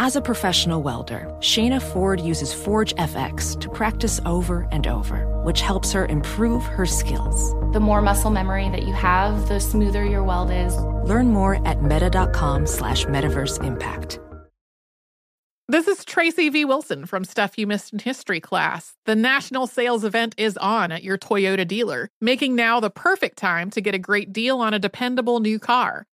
As a professional welder, Shayna Ford uses Forge FX to practice over and over, which helps her improve her skills. The more muscle memory that you have, the smoother your weld is. Learn more at meta.com slash metaverse impact. This is Tracy V. Wilson from Stuff You Missed in History class. The national sales event is on at your Toyota dealer, making now the perfect time to get a great deal on a dependable new car.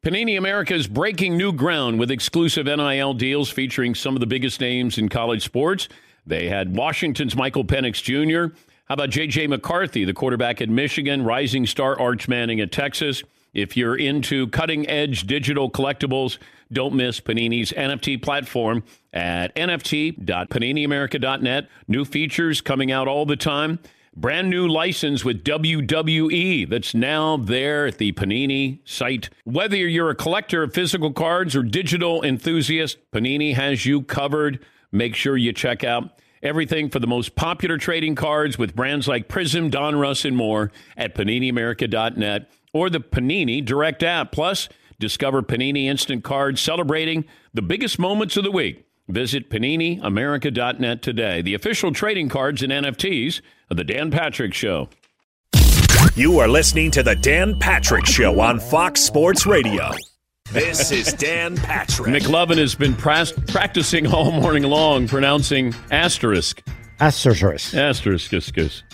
Panini America is breaking new ground with exclusive NIL deals featuring some of the biggest names in college sports. They had Washington's Michael Penix Jr. How about J.J. McCarthy, the quarterback at Michigan, rising star Arch Manning at Texas? If you're into cutting edge digital collectibles, don't miss Panini's NFT platform at nft.paniniamerica.net. New features coming out all the time. Brand new license with WWE that's now there at the Panini site. Whether you're a collector of physical cards or digital enthusiast, Panini has you covered. Make sure you check out everything for the most popular trading cards with brands like Prism, Donruss, and more at PaniniAmerica.net or the Panini Direct app. Plus, discover Panini Instant Cards celebrating the biggest moments of the week. Visit PaniniAmerica.net today. The official trading cards and NFTs of The Dan Patrick Show. You are listening to The Dan Patrick Show on Fox Sports Radio. This is Dan Patrick. McLovin has been pras- practicing all morning long pronouncing asterisk. Asterisk. Asterisk. asterisk.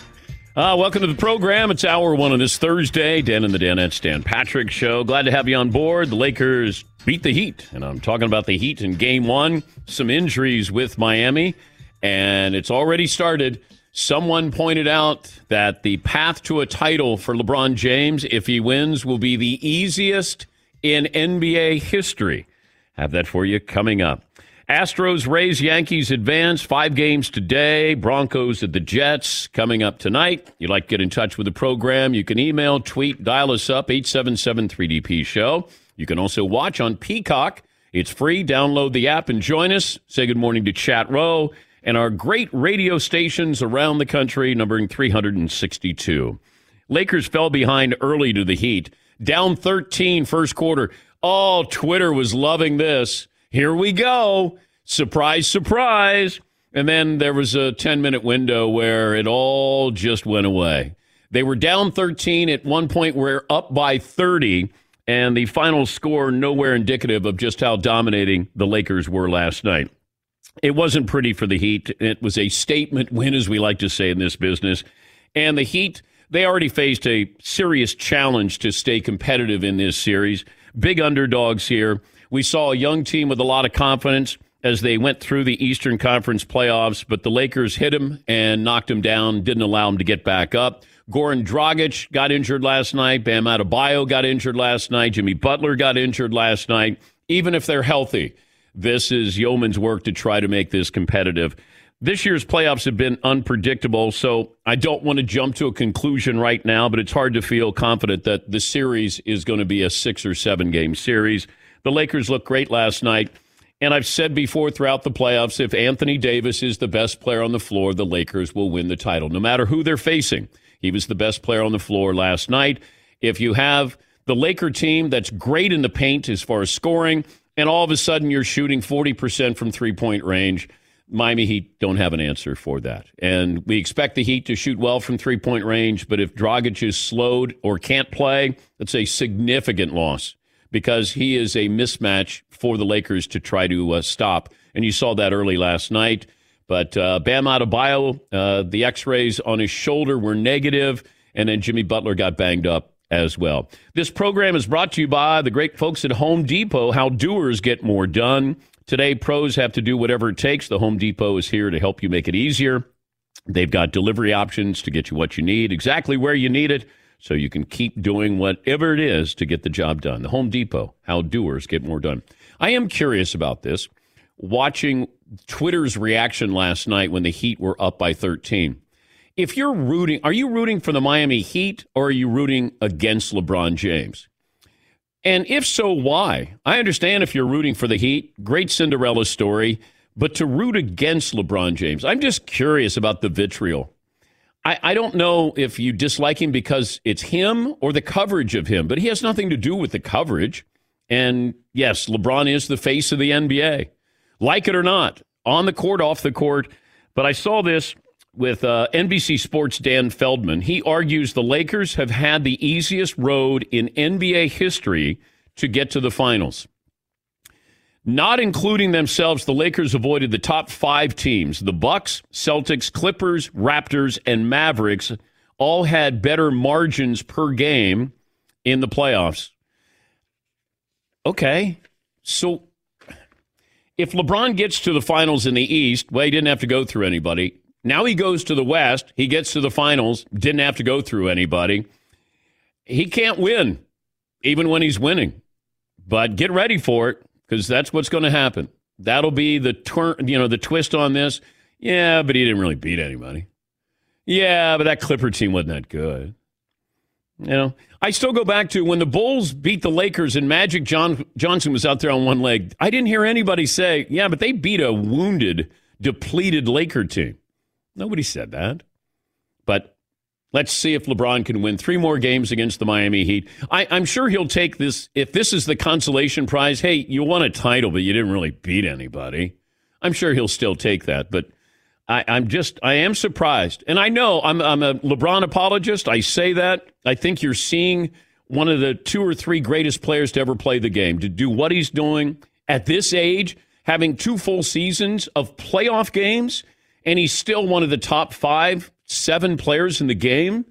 Uh, welcome to the program. It's hour one on this Thursday. Dan and the Danettes, Dan Patrick Show. Glad to have you on board. The Lakers beat the Heat, and I'm talking about the Heat in game one. Some injuries with Miami, and it's already started. Someone pointed out that the path to a title for LeBron James, if he wins, will be the easiest in NBA history. Have that for you coming up. Astros, Rays, Yankees advance. Five games today. Broncos at the Jets coming up tonight. You'd like to get in touch with the program, you can email, tweet, dial us up, 877 3DP Show. You can also watch on Peacock. It's free. Download the app and join us. Say good morning to Chat Row and our great radio stations around the country, numbering 362. Lakers fell behind early to the Heat, down 13 first quarter. Oh, Twitter was loving this. Here we go. Surprise, surprise. And then there was a 10 minute window where it all just went away. They were down 13 at one point, we're up by 30, and the final score nowhere indicative of just how dominating the Lakers were last night. It wasn't pretty for the Heat. It was a statement win, as we like to say in this business. And the Heat, they already faced a serious challenge to stay competitive in this series. Big underdogs here. We saw a young team with a lot of confidence as they went through the Eastern Conference playoffs, but the Lakers hit them and knocked them down, didn't allow them to get back up. Goran Dragic got injured last night. Bam Adebayo got injured last night. Jimmy Butler got injured last night. Even if they're healthy, this is yeoman's work to try to make this competitive. This year's playoffs have been unpredictable, so I don't want to jump to a conclusion right now, but it's hard to feel confident that the series is going to be a six or seven game series. The Lakers looked great last night. And I've said before throughout the playoffs if Anthony Davis is the best player on the floor, the Lakers will win the title, no matter who they're facing. He was the best player on the floor last night. If you have the Laker team that's great in the paint as far as scoring, and all of a sudden you're shooting 40% from three point range, Miami Heat don't have an answer for that. And we expect the Heat to shoot well from three point range, but if Dragic is slowed or can't play, that's a significant loss because he is a mismatch for the Lakers to try to uh, stop. And you saw that early last night. But uh, Bam Adebayo, uh, the x rays on his shoulder were negative, and then Jimmy Butler got banged up as well. This program is brought to you by the great folks at Home Depot, how doers get more done. Today, pros have to do whatever it takes. The Home Depot is here to help you make it easier. They've got delivery options to get you what you need, exactly where you need it, so you can keep doing whatever it is to get the job done. The Home Depot, how doers get more done. I am curious about this. Watching Twitter's reaction last night when the Heat were up by 13. If you're rooting, are you rooting for the Miami Heat or are you rooting against LeBron James? And if so, why? I understand if you're rooting for the Heat, great Cinderella story, but to root against LeBron James, I'm just curious about the vitriol. I, I don't know if you dislike him because it's him or the coverage of him, but he has nothing to do with the coverage. And yes, LeBron is the face of the NBA, like it or not, on the court, off the court. But I saw this with uh, NBC Sports' Dan Feldman. He argues the Lakers have had the easiest road in NBA history to get to the finals. Not including themselves, the Lakers avoided the top five teams. The Bucks, Celtics, Clippers, Raptors, and Mavericks all had better margins per game in the playoffs. Okay, so if LeBron gets to the finals in the East, well, he didn't have to go through anybody. Now he goes to the West. He gets to the finals. Didn't have to go through anybody. He can't win, even when he's winning. But get ready for it because that's what's going to happen. That'll be the turn, you know, the twist on this. Yeah, but he didn't really beat anybody. Yeah, but that Clipper team wasn't that good. You know, I still go back to when the Bulls beat the Lakers and Magic John, Johnson was out there on one leg. I didn't hear anybody say, "Yeah, but they beat a wounded, depleted Laker team." Nobody said that. But let's see if LeBron can win three more games against the Miami Heat. I, am sure he'll take this. If this is the consolation prize, hey, you won a title, but you didn't really beat anybody. I'm sure he'll still take that. But I, am just, I am surprised. And I know I'm, I'm a LeBron apologist. I say that. I think you're seeing one of the two or three greatest players to ever play the game, to do what he's doing at this age, having two full seasons of playoff games and he's still one of the top five, seven players in the game.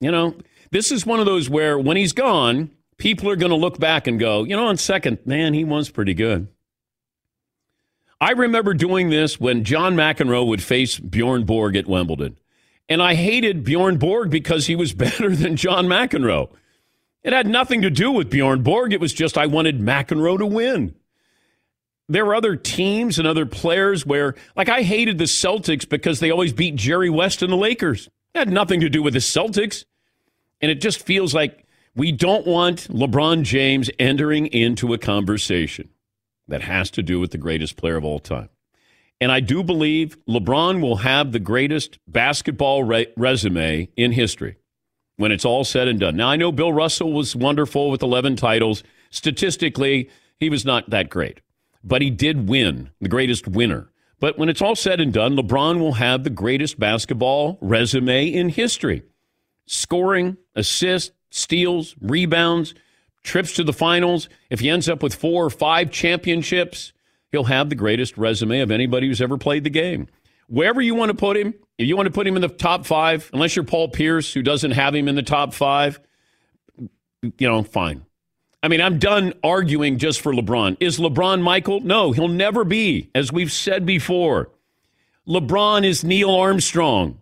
You know, this is one of those where when he's gone, people are going to look back and go, you know, on second, man, he was pretty good. I remember doing this when John McEnroe would face Bjorn Borg at Wimbledon. And I hated Bjorn Borg because he was better than John McEnroe. It had nothing to do with Bjorn Borg. It was just I wanted McEnroe to win there were other teams and other players where, like, I hated the Celtics because they always beat Jerry West and the Lakers. It had nothing to do with the Celtics. And it just feels like we don't want LeBron James entering into a conversation that has to do with the greatest player of all time. And I do believe LeBron will have the greatest basketball re- resume in history when it's all said and done. Now, I know Bill Russell was wonderful with 11 titles. Statistically, he was not that great but he did win, the greatest winner. But when it's all said and done, LeBron will have the greatest basketball resume in history scoring, assists, steals, rebounds, trips to the finals. If he ends up with four or five championships, he'll have the greatest resume of anybody who's ever played the game. Wherever you want to put him, if you want to put him in the top five, unless you're Paul Pierce, who doesn't have him in the top five, you know, fine. I mean, I'm done arguing just for LeBron. Is LeBron Michael? No, he'll never be, as we've said before. LeBron is Neil Armstrong.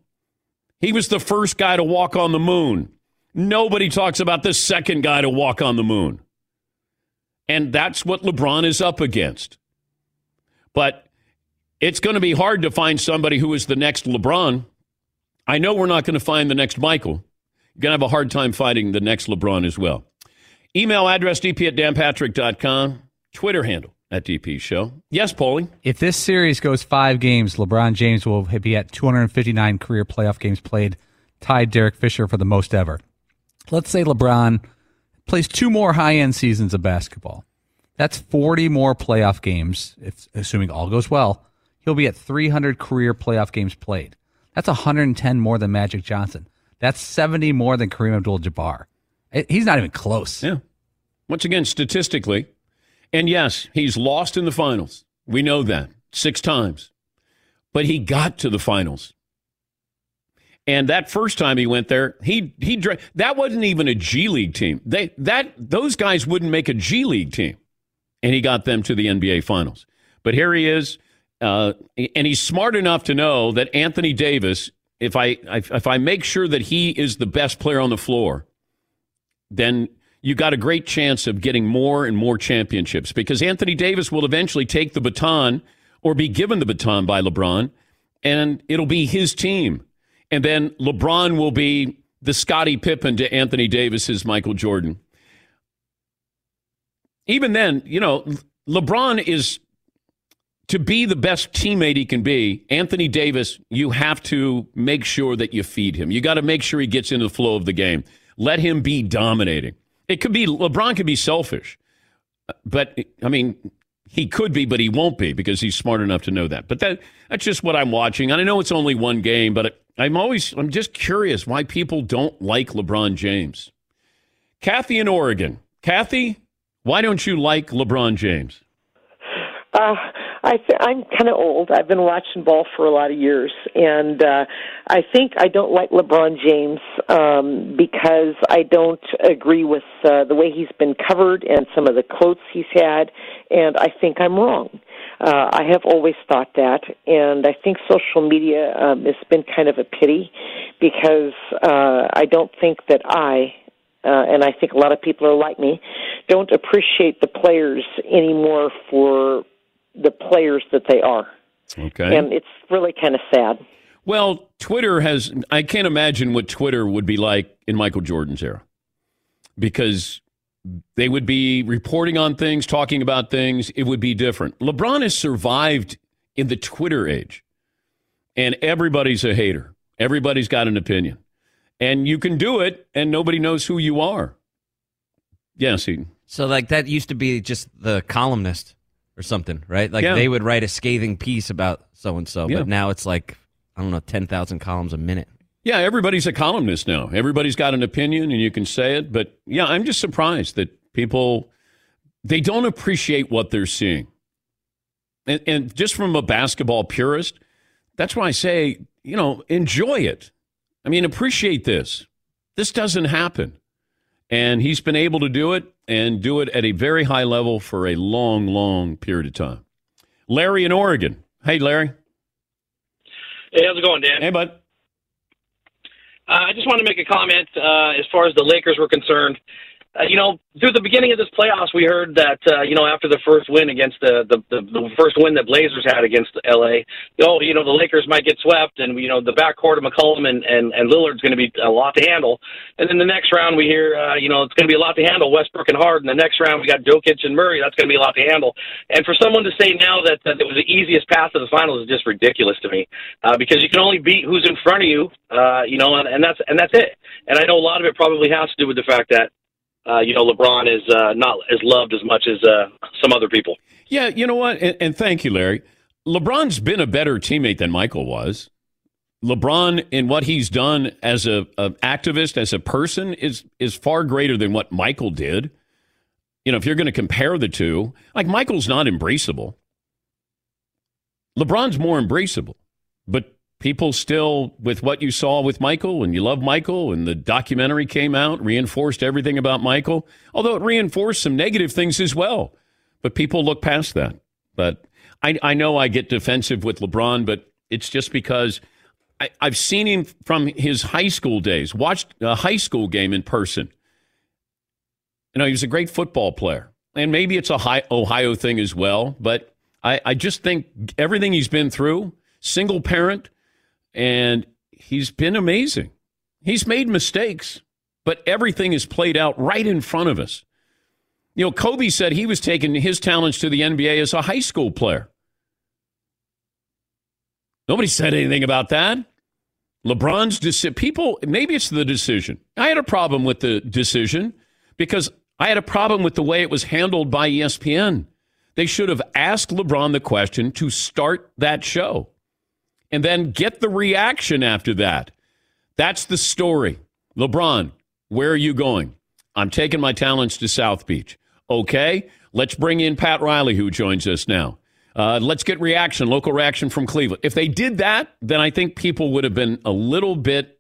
He was the first guy to walk on the moon. Nobody talks about the second guy to walk on the moon. And that's what LeBron is up against. But it's going to be hard to find somebody who is the next LeBron. I know we're not going to find the next Michael. You're going to have a hard time finding the next LeBron as well. Email address dp at danpatrick.com. Twitter handle at DP Show. Yes, Paulie. If this series goes five games, LeBron James will be at 259 career playoff games played, tied Derek Fisher for the most ever. Let's say LeBron plays two more high end seasons of basketball. That's 40 more playoff games, if, assuming all goes well. He'll be at 300 career playoff games played. That's 110 more than Magic Johnson. That's 70 more than Kareem Abdul Jabbar. He's not even close. Yeah. Once again, statistically, and yes, he's lost in the finals. We know that six times. But he got to the finals. And that first time he went there, he he that wasn't even a G League team. They that those guys wouldn't make a G League team, and he got them to the NBA Finals. But here he is, uh, and he's smart enough to know that Anthony Davis. If I if I make sure that he is the best player on the floor, then you got a great chance of getting more and more championships because Anthony Davis will eventually take the baton or be given the baton by LeBron, and it'll be his team. And then LeBron will be the Scottie Pippen to Anthony Davis's Michael Jordan. Even then, you know, LeBron is to be the best teammate he can be, Anthony Davis, you have to make sure that you feed him. You got to make sure he gets into the flow of the game. Let him be dominating. It could be LeBron could be selfish, but I mean, he could be, but he won't be because he's smart enough to know that. But that that's just what I'm watching, and I know it's only one game, but I'm always I'm just curious why people don't like LeBron James. Kathy in Oregon, Kathy, why don't you like LeBron James? Uh, I th- I'm kind of old. I've been watching ball for a lot of years, and uh, I think I don't like LeBron James um, because I don't agree with uh, the way he's been covered and some of the quotes he's had, and I think I'm wrong. Uh, I have always thought that, and I think social media um, has been kind of a pity because uh, I don't think that I uh, and I think a lot of people are like me, don't appreciate the players anymore for the players that they are. Okay. And it's really kind of sad. Well, Twitter has, I can't imagine what Twitter would be like in Michael Jordan's era because they would be reporting on things, talking about things. It would be different. LeBron has survived in the Twitter age, and everybody's a hater. Everybody's got an opinion. And you can do it, and nobody knows who you are. Yes, Eden. So, like, that used to be just the columnist or something, right? Like, Yeah. they would write a scathing piece about so and so, but now it's like, I don't know, 10,000 columns a minute. Yeah, everybody's a columnist now. Everybody's got an opinion and you can say it. But yeah, I'm just surprised that people they don't appreciate what they're seeing. And, and just from a basketball purist, that's why I say, you know, enjoy it. I mean, appreciate this. This doesn't happen. And he's been able to do it and do it at a very high level for a long, long period of time. Larry in Oregon. Hey, Larry. Hey, how's it going, Dan? Hey, bud. Uh, I just want to make a comment uh, as far as the Lakers were concerned. Uh, you know, through the beginning of this playoffs, we heard that uh, you know after the first win against the, the the the first win that Blazers had against LA, oh, you know the Lakers might get swept, and you know the backcourt of McCollum and and, and Lillard's going to be a lot to handle. And then the next round, we hear uh, you know it's going to be a lot to handle Westbrook and Harden. The next round, we got Jokic and Murray. That's going to be a lot to handle. And for someone to say now that, that it was the easiest path to the finals is just ridiculous to me, uh, because you can only beat who's in front of you, uh, you know, and, and that's and that's it. And I know a lot of it probably has to do with the fact that uh, you know, LeBron is uh, not as loved as much as uh, some other people. Yeah, you know what? And, and thank you, Larry. LeBron's been a better teammate than Michael was. LeBron, in what he's done as a, a activist, as a person, is is far greater than what Michael did. You know, if you're going to compare the two, like Michael's not embraceable. LeBron's more embraceable, but people still, with what you saw with Michael, and you love Michael, and the documentary came out, reinforced everything about Michael, although it reinforced some negative things as well. But people look past that. But I, I know I get defensive with LeBron, but it's just because I, I've seen him from his high school days, watched a high school game in person. You know, he was a great football player. And maybe it's a high Ohio thing as well, but I, I just think everything he's been through, single parent, and he's been amazing. He's made mistakes, but everything is played out right in front of us. You know, Kobe said he was taking his talents to the NBA as a high school player. Nobody said anything about that. LeBron's decision, people, maybe it's the decision. I had a problem with the decision because I had a problem with the way it was handled by ESPN. They should have asked LeBron the question to start that show and then get the reaction after that. That's the story. LeBron, where are you going? I'm taking my talents to South Beach. Okay, let's bring in Pat Riley, who joins us now. Uh, let's get reaction, local reaction from Cleveland. If they did that, then I think people would have been a little bit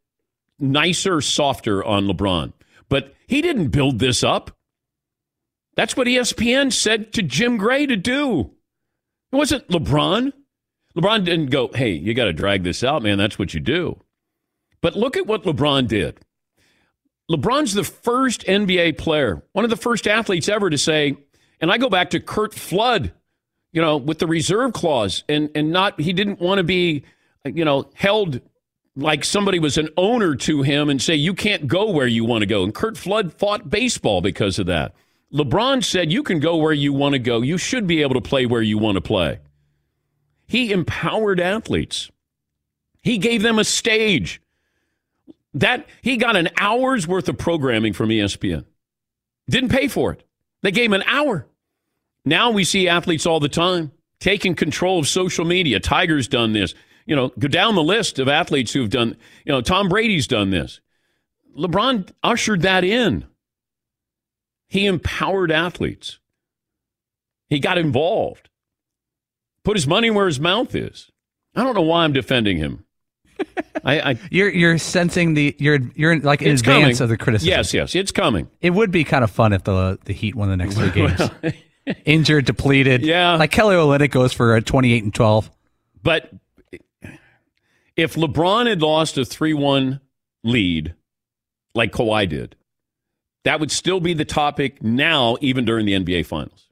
nicer, softer on LeBron. But he didn't build this up. That's what ESPN said to Jim Gray to do. It wasn't LeBron. LeBron didn't go, hey, you got to drag this out, man. That's what you do. But look at what LeBron did. LeBron's the first NBA player, one of the first athletes ever to say, and I go back to Curt Flood, you know, with the reserve clause, and and not he didn't want to be, you know, held like somebody was an owner to him and say you can't go where you want to go. And Curt Flood fought baseball because of that. LeBron said you can go where you want to go. You should be able to play where you want to play. He empowered athletes. He gave them a stage. That he got an hour's worth of programming from ESPN. Didn't pay for it. They gave him an hour. Now we see athletes all the time taking control of social media. Tiger's done this. You know, go down the list of athletes who've done, you know, Tom Brady's done this. LeBron ushered that in. He empowered athletes. He got involved. Put his money where his mouth is. I don't know why I'm defending him. I, I, you're you're sensing the you're you're like in advance coming. of the criticism. Yes, yes, it's coming. It would be kind of fun if the the Heat won the next three games. Injured, depleted. Yeah. Like Kelly Olynyk goes for a 28 and 12. But if LeBron had lost a 3-1 lead like Kawhi did, that would still be the topic now even during the NBA finals.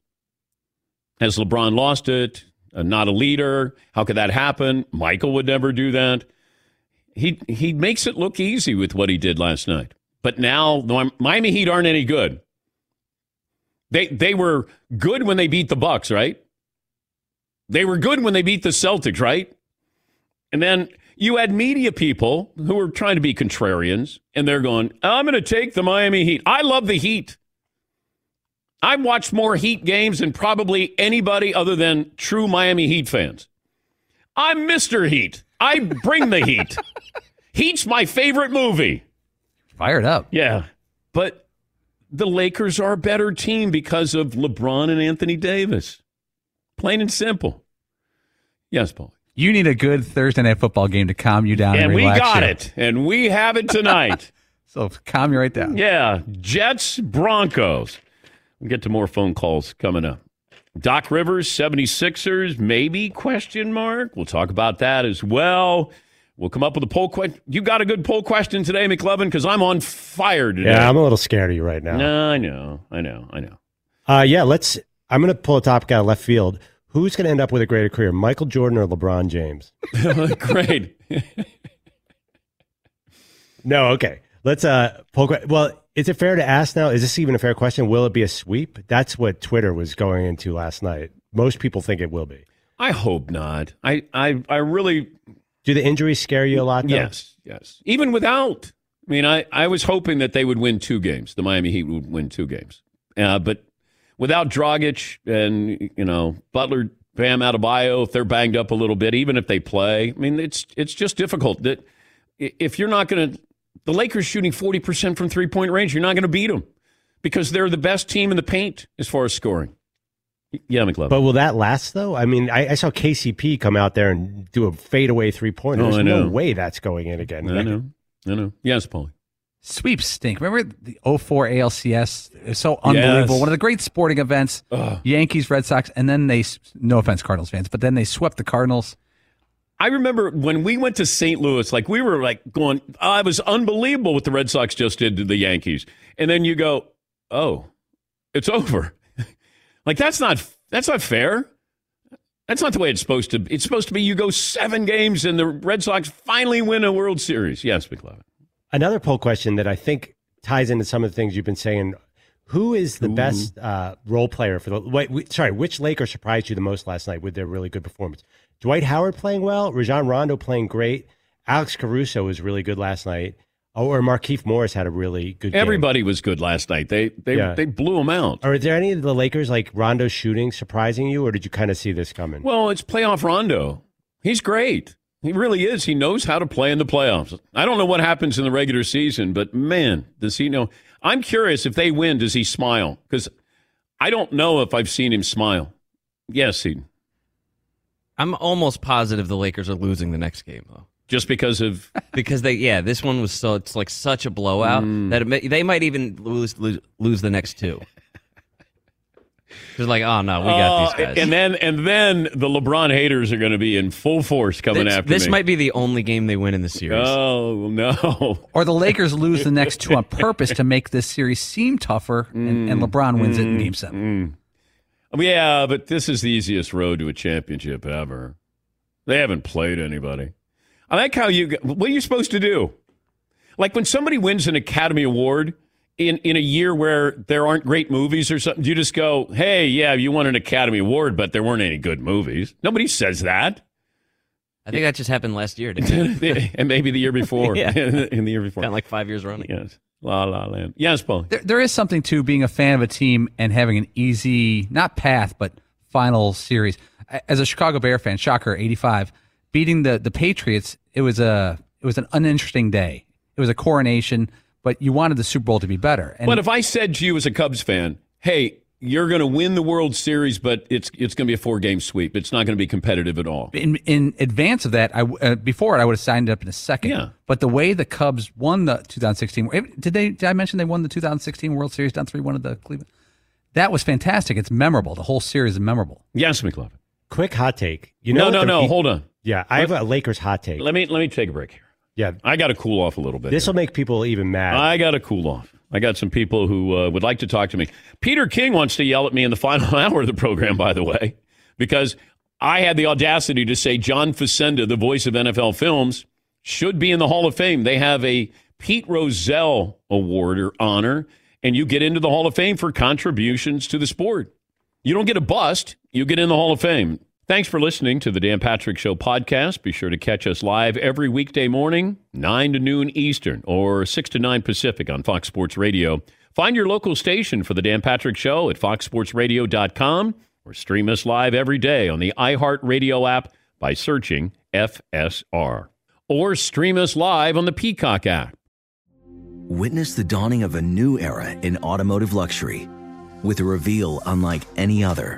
Has LeBron lost it? Uh, not a leader. How could that happen? Michael would never do that. He he makes it look easy with what he did last night. But now the Miami Heat aren't any good. They they were good when they beat the Bucks, right? They were good when they beat the Celtics, right? And then you had media people who were trying to be contrarians, and they're going, "I'm going to take the Miami Heat." I love the Heat. I've watched more Heat games than probably anybody other than true Miami Heat fans. I'm Mr. Heat. I bring the heat. Heat's my favorite movie. Fired up. Yeah. But the Lakers are a better team because of LeBron and Anthony Davis. Plain and simple. Yes, Paul. You need a good Thursday night football game to calm you down. And, and we got you. it. And we have it tonight. so calm you right down. Yeah. Jets, Broncos. We'll get to more phone calls coming up. Doc Rivers, 76ers, maybe question mark. We'll talk about that as well. We'll come up with a poll question. You got a good poll question today, McLovin, because I'm on fire today. Yeah, I'm a little scared of you right now. No, I know, I know, I know. Uh, yeah, let's. I'm going to pull a topic out of left field. Who's going to end up with a greater career, Michael Jordan or LeBron James? Great. no, okay. Let's uh poll. Well, is it fair to ask now? Is this even a fair question? Will it be a sweep? That's what Twitter was going into last night. Most people think it will be. I hope not. I I, I really do. The injuries scare you a lot. Though? Yes, yes. Even without, I mean, I I was hoping that they would win two games. The Miami Heat would win two games, uh, but without Dragic and you know Butler, Bam Adebayo, if they're banged up a little bit, even if they play, I mean, it's it's just difficult. That if you're not going to the Lakers shooting 40% from three point range. You're not going to beat them because they're the best team in the paint as far as scoring. Yeah, McLovin. But will that last, though? I mean, I, I saw KCP come out there and do a fadeaway three pointer. Oh, There's no way that's going in again. I know. I know. Yes, Paulie. Sweeps stink. Remember the 04 ALCS? It's so unbelievable. Yes. One of the great sporting events. Ugh. Yankees, Red Sox, and then they, no offense, Cardinals fans, but then they swept the Cardinals. I remember when we went to St. Louis, like we were like going, oh, it was unbelievable what the Red Sox just did to the Yankees. And then you go, oh, it's over. like that's not that's not fair. That's not the way it's supposed to. be. It's supposed to be you go seven games and the Red Sox finally win a World Series. Yes, McLeod. Another poll question that I think ties into some of the things you've been saying. Who is the best uh, role player for the? Wait, wait, sorry, which Laker surprised you the most last night with their really good performance? Dwight Howard playing well, Rajon Rondo playing great, Alex Caruso was really good last night, oh, or Markieff Morris had a really good. game. Everybody was good last night. They they Yeah. they blew them out. Are there any of the Lakers like Rondo shooting surprising you, or did you kind of see this coming? Well, it's playoff Rondo. He's great. He really is. He knows how to play in the playoffs. I don't know what happens in the regular season, but man, does he know? I'm curious if they win, does he smile? Because I don't know if I've seen him smile. Yes, he I'm almost positive the Lakers are losing the next game though. just because of Because they, yeah, this one was so it's like such a blowout Mm. that it may, they might even lose, lose lose the next two. They're like, oh no, we got these uh, guys. And then and then the LeBron haters are going to be in full force coming this, after this me. might be the only game they win in the series. Oh no! Or the Lakers lose the next two on purpose to make this series seem tougher, and, and mm, LeBron wins it in mm, Game Seven. Mm. Um, yeah, but this is the easiest road to a championship ever. They haven't played anybody. I like how you. What are you supposed to do? Like when somebody wins an Academy Award in in a year where there aren't great movies or something, you just go, "Hey, yeah, you won an Academy Award, but there weren't any good movies." Nobody says that. I think that just happened last year. Didn't it? and maybe the year before. Yeah. in the year before. Kind of like five years running. yes. La La Land. Yes, Paul. There, there is something to being a fan of a team and having an easy, not path, but final series. As a Chicago Bear fan, shocker, eighty-five, beating the the Patriots. It was a it was an uninteresting day. It was a coronation, but you wanted the Super Bowl to be better. And But if I said to you as a Cubs fan, "Hey, you're going to win the World Series, but it's it's going to be a four game sweep. It's not going to be competitive at all." in in advance of that, I w- uh, before it, I would have signed up in a second. Yeah. But the way the Cubs won the 2016, eh, did they? Did I mention they won the 2016 World Series down three one of the Cleveland? That was fantastic. It's memorable. The whole series is memorable. Yes, McLovin. Quick hot take. You No, know, no, what the- no. Hold on. Yeah, I have a Lakers hot take. Let me let me take a break here. Yeah, I got to cool off a little bit. this will make people even mad. I got to cool off. I got some people who uh, would like to talk to me. Peter King wants to yell at me in the final hour of the program, by the way, because I had the audacity to say John Facenda, the voice of NFL films, should be in the Hall of Fame. They have a Pete Rozelle Award or honor, and you get into the Hall of Fame for contributions to the sport. You don't get a bust, you get in the Hall of Fame. Thanks for listening to the Dan Patrick Show podcast. Be sure to catch us live every weekday morning, 9 to noon Eastern or 6 to 9 Pacific on Fox Sports Radio. Find your local station for the Dan Patrick Show at foxsportsradio.com or stream us live every day on the iHeartRadio app by searching FSR. Or stream us live on the Peacock app. Witness the dawning of a new era in automotive luxury with a reveal unlike any other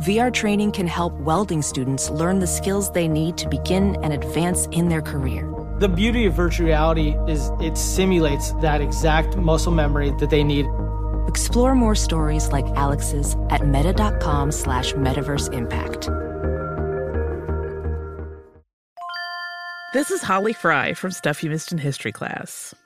VR training can help welding students learn the skills they need to begin and advance in their career. The beauty of virtual reality is it simulates that exact muscle memory that they need. Explore more stories like Alex's at meta.com slash metaverse impact. This is Holly Fry from Stuff You Missed in History class.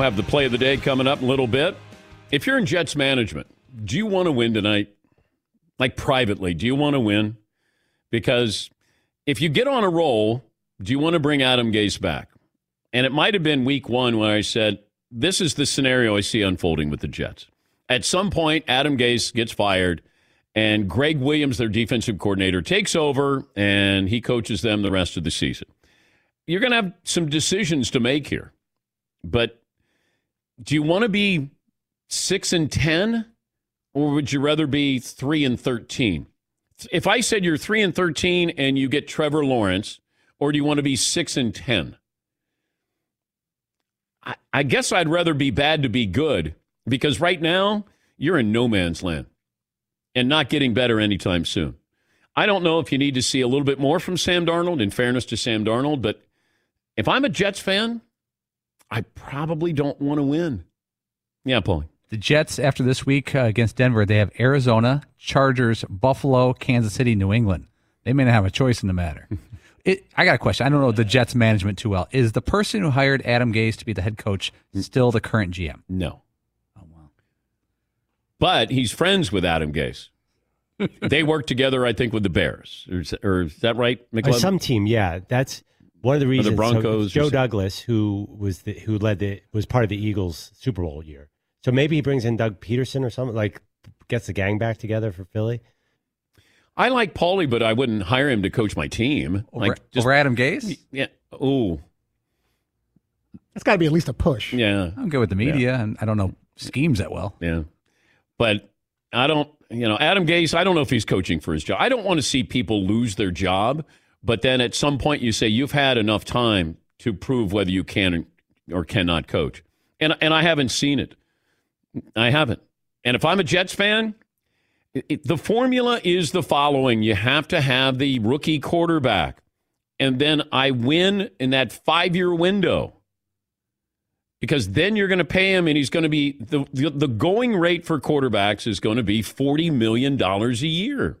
We'll have the play of the day coming up in a little bit. If you're in Jets management, do you want to win tonight? Like privately, do you want to win? Because if you get on a roll, do you want to bring Adam Gase back? And it might have been week one when I said, this is the scenario I see unfolding with the Jets. At some point, Adam Gase gets fired, and Gregg Williams, their defensive coordinator, takes over and he coaches them the rest of the season. You're going to have some decisions to make here. But do you want to be six and ten, or would you rather be three and thirteen? If I said you're three and thirteen and you get Trevor Lawrence, or do you want to be six and ten? I, I guess I'd rather be bad to be good because right now you're in no man's land and not getting better anytime soon. I don't know if you need to see a little bit more from Sam Darnold, in fairness to Sam Darnold, but if I'm a Jets fan, I probably don't want to win. Yeah, Paulie. The Jets, after this week uh, against Denver, they have Arizona, Chargers, Buffalo, Kansas City, New England. They may not have a choice in the matter. it, I got a question. I don't know the Jets management too well. Is the person who hired Adam Gase to be the head coach still the current GM? No. Oh, wow. But he's friends with Adam Gase. they work together, I think, with the Bears. Or is, or is that right, Uh, some team, yeah. That's one of the reasons. the Broncos. So Joe Douglas, who was the who led the was part of the Eagles Super Bowl year. So maybe he brings in Doug Pederson or something like gets the gang back together for Philly. I like Paulie, but I wouldn't hire him to coach my team. Over, like over Adam Gase? Yeah. Oh. That's got to be at least a push. Yeah. I'm good with the media, and I don't know schemes that well. Yeah. But I don't, you know, Adam Gase, I don't know if he's coaching for his job. I don't want to see people lose their job, but then at some point you say you've had enough time to prove whether you can or cannot coach. And and I haven't seen it. I haven't. And if I'm a Jets fan, it, the formula is the following: you have to have the rookie quarterback, and then I win in that five-year window because then you're going to pay him, and he's going to be the, the the going rate for quarterbacks is going to be forty million dollars a year.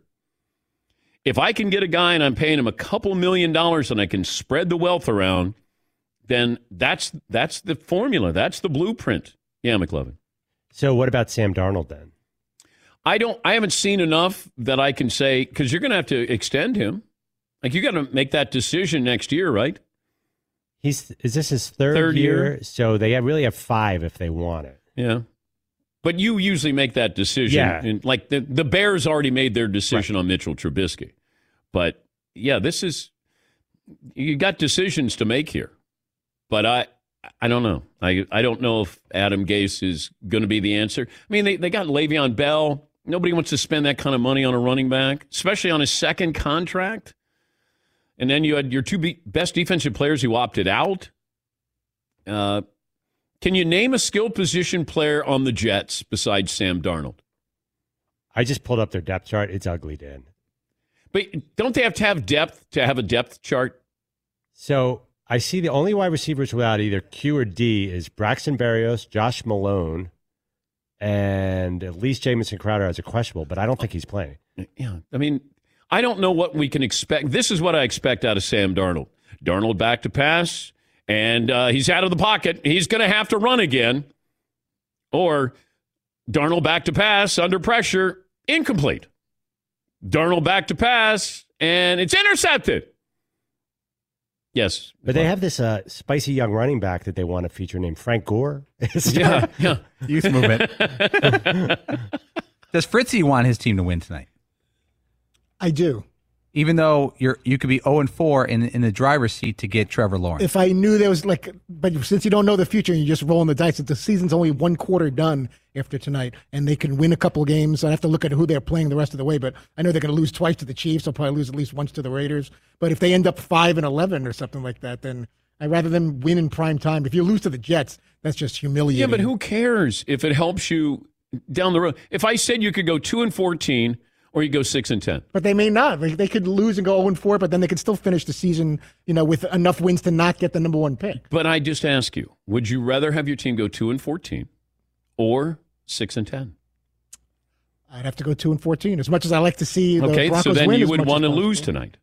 If I can get a guy and I'm paying him a couple million dollars, and I can spread the wealth around, then that's that's the formula. That's the blueprint. Yeah, McLovin. So what about Sam Darnold then? I don't. I haven't seen enough that I can say because you're going to have to extend him. Like you got to make that decision next year, right? He's is this his third, Third year. year? So they have- really have five if they want it. Yeah. But you usually make that decision. Yeah. And like the, the Bears already made their decision on Mitchell Trubisky. But yeah, this is, you got decisions to make here. But I, I don't know. I, I don't know if Adam Gase is going to be the answer. I mean, they, they got Le'Veon Bell. Nobody wants to spend that kind of money on a running back, especially on a second contract. And then you had your two best defensive players who opted out. Uh, can you name a skill position player on the Jets besides Sam Darnold? I just pulled up their depth chart. It's ugly, Dan. But don't they have to have depth to have a depth chart? So I see the only wide receivers without either Q or D is Braxton Berrios, Josh Malone, and at least Jamison Crowder as a questionable, but I don't think he's playing. Yeah. I mean, I don't know what we can expect. This is what I expect out of Sam Darnold. Darnold back to pass, and uh, he's out of the pocket. He's going to have to run again. Or Darnold back to pass under pressure, incomplete. Darnold back to pass, and it's intercepted. Yes. But they have this uh, spicy young running back that they want to feature named Frank Gore. Yeah, yeah. Youth movement. Does Fritzy want his team to win tonight? I do. Even though you're you could be 0 and 4 in in the driver's seat to get Trevor Lawrence. If I knew there was like, but since you don't know the future and you're just rolling the dice, the season's only one quarter done after tonight, and they can win a couple games. I have to look at who they're playing the rest of the way, but I know they're going to lose twice to the Chiefs. They'll probably lose at least once to the Raiders. But if they end up five and eleven or something like that, then I'd rather them win in prime time. If you lose to the Jets, that's just humiliating. Yeah, but who cares if it helps you down the road? If I said you could go 2 and 14 or you go 6 and 10. But they may not. Like, they could lose and go 0 and 4, but then they could still finish the season, you know, with enough wins to not get the number one pick. But I just ask you, would you rather have your team go 2 and 14 or 6 and 10? I'd have to go 2 and 14. As much as I like to see the Okay, Broncos so then win you would want to possible. lose tonight.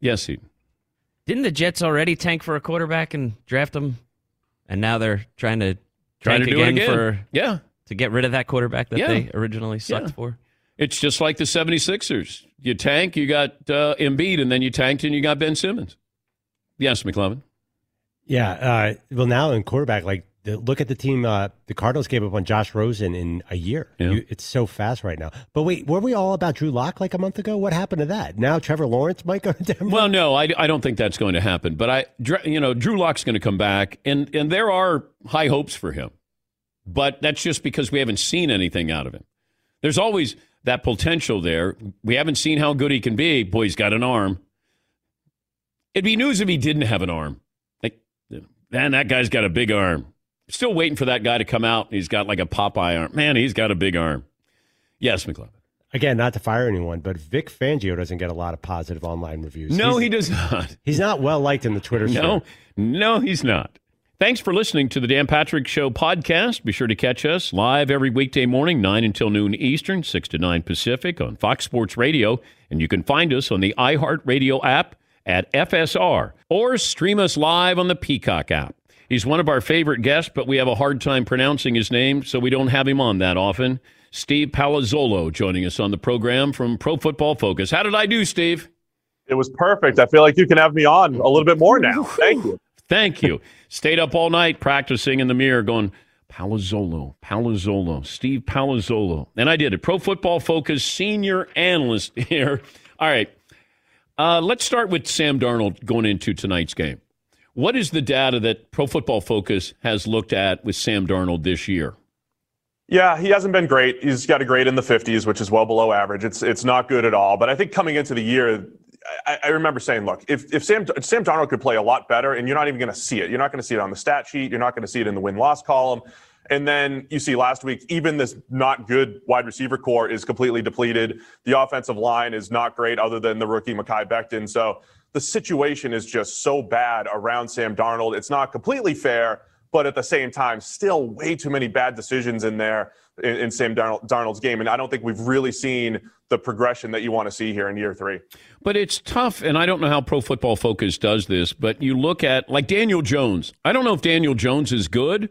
Yes, he. Didn't the Jets already tank for a quarterback and draft him? And now they're trying to Trying tank to do it again. for Yeah. to get rid of that quarterback that Yeah. they originally sucked Yeah. for. It's just like the 76ers. You tank, you got uh, Embiid, and then you tanked and you got Ben Simmons. Yes, McLovin. Yeah. Uh, well, now in quarterback, like the, look at the team. Uh, the Cardinals gave up on Josh Rosen in a year. Yeah. You, it's so fast right now. But wait, were we all about Drew Lock like a month ago? What happened to that? Now Trevor Lawrence might go to Denver. Well, no, I, I don't think that's going to happen. But I, you know, Drew Lock's going to come back, and and there are high hopes for him. But that's just because we haven't seen anything out of him. There's always that potential there. We haven't seen how good he can be. Boy, he's got an arm. It'd be news if he didn't have an arm. Like, man, that guy's got a big arm. Still waiting for that guy to come out. He's got like a Popeye arm. Man, he's got a big arm. Yes, McLovin. Again, not to fire anyone, but Vic Fangio doesn't get a lot of positive online reviews. No, He's- he does not. He's not well liked in the Twitter No, sphere. no, he's not. Thanks for listening to the Dan Patrick Show podcast. Be sure to catch us live every weekday morning, 9 until noon Eastern, 6 to 9 Pacific on Fox Sports Radio. And you can find us on the iHeartRadio app at FSR or stream us live on the Peacock app. He's one of our favorite guests, but we have a hard time pronouncing his name, so we don't have him on that often. Steve Palazzolo joining us on the program from Pro Football Focus. How did I do, Steve? It was perfect. I feel like you can have me on a little bit more now. Thank you. Thank you. Stayed up all night practicing in the mirror, going Palazzolo, Palazzolo, Steve Palazzolo, and I did it. Pro Football Focus senior analyst here. All right, uh, let's start with Sam Darnold going into tonight's game. What is the data that Pro Football Focus has looked at with Sam Darnold this year? Yeah, he hasn't been great. He's got a grade in the 50s, which is well below average. It's it's not good at all. But I think coming into the year, I, I remember saying, look, if, if Sam Sam Darnold could play a lot better, and you're not even going to see it. You're not going to see it on the stat sheet. You're not going to see it in the win loss column. And then you see last week, even this not good wide receiver core is completely depleted. The offensive line is not great, other than the rookie Mekhi Becton. So the situation is just so bad around Sam Darnold. It's not completely fair, but at the same time, still way too many bad decisions in there in, in Sam Darnold, Darnold's game. And I don't think we've really seen the progression that you want to see here in year three. But it's tough, and I don't know how Pro Football Focus does this, but you look at like Daniel Jones. I don't know if Daniel Jones is good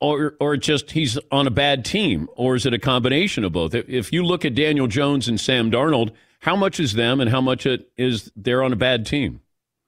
or or just he's on a bad team, or is it a combination of both? If- you look at Daniel Jones and Sam Darnold, how much is them and how much it is they're on a bad team?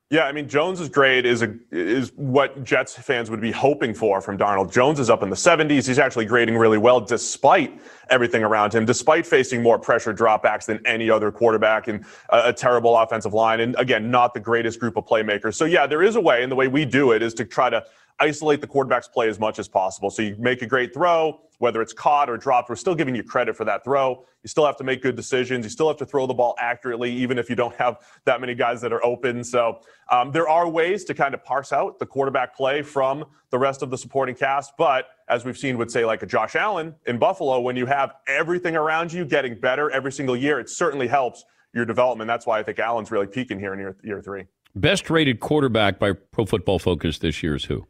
Yeah, I mean Jones's grade is a is what Jets fans would be hoping for from Darnold. Jones is up in the 70s. He's actually grading really well despite everything around him, despite facing more pressure dropbacks than any other quarterback and a, a terrible offensive line and again, not the greatest group of playmakers. So yeah, there is a way and the way we do it is to try to isolate the quarterback's play as much as possible. So you make a great throw, whether it's caught or dropped, we're still giving you credit for that throw. You still have to make good decisions. You still have to throw the ball accurately, even if you don't have that many guys that are open. So um, there are ways to kind of parse out the quarterback play from the rest of the supporting cast. But as we've seen with, say, like a Josh Allen in Buffalo, when you have everything around you getting better every single year, it certainly helps your development. That's why I think Allen's really peaking here in year, year three. Best rated quarterback by Pro Football Focus this year is who?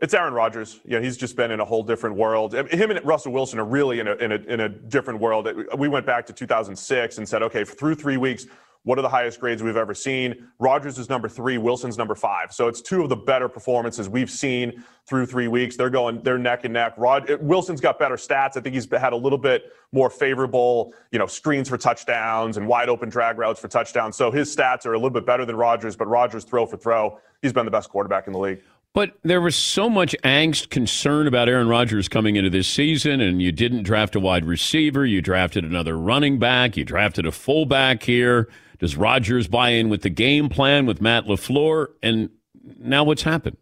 It's Aaron Rodgers. Yeah, he's just been in a whole different world. Him and Russell Wilson are really in a, in a, in a different world. We went back to 2006 and said, okay, through three weeks, what are the highest grades we've ever seen? Rodgers is number three, Wilson's number five. So it's two of the better performances we've seen through three weeks. They're going, they're neck and neck. Rod, Wilson's got better stats. I think he's had a little bit more favorable, you know, screens for touchdowns and wide open drag routes for touchdowns. So his stats are a little bit better than Rodgers, but Rodgers throw for throw, he's been the best quarterback in the league. But there was so much angst, concern about Aaron Rodgers coming into this season, and you didn't draft a wide receiver. You drafted another running back. You drafted a fullback here. Does Rodgers buy in with the game plan with Matt LaFleur? And now what's happened?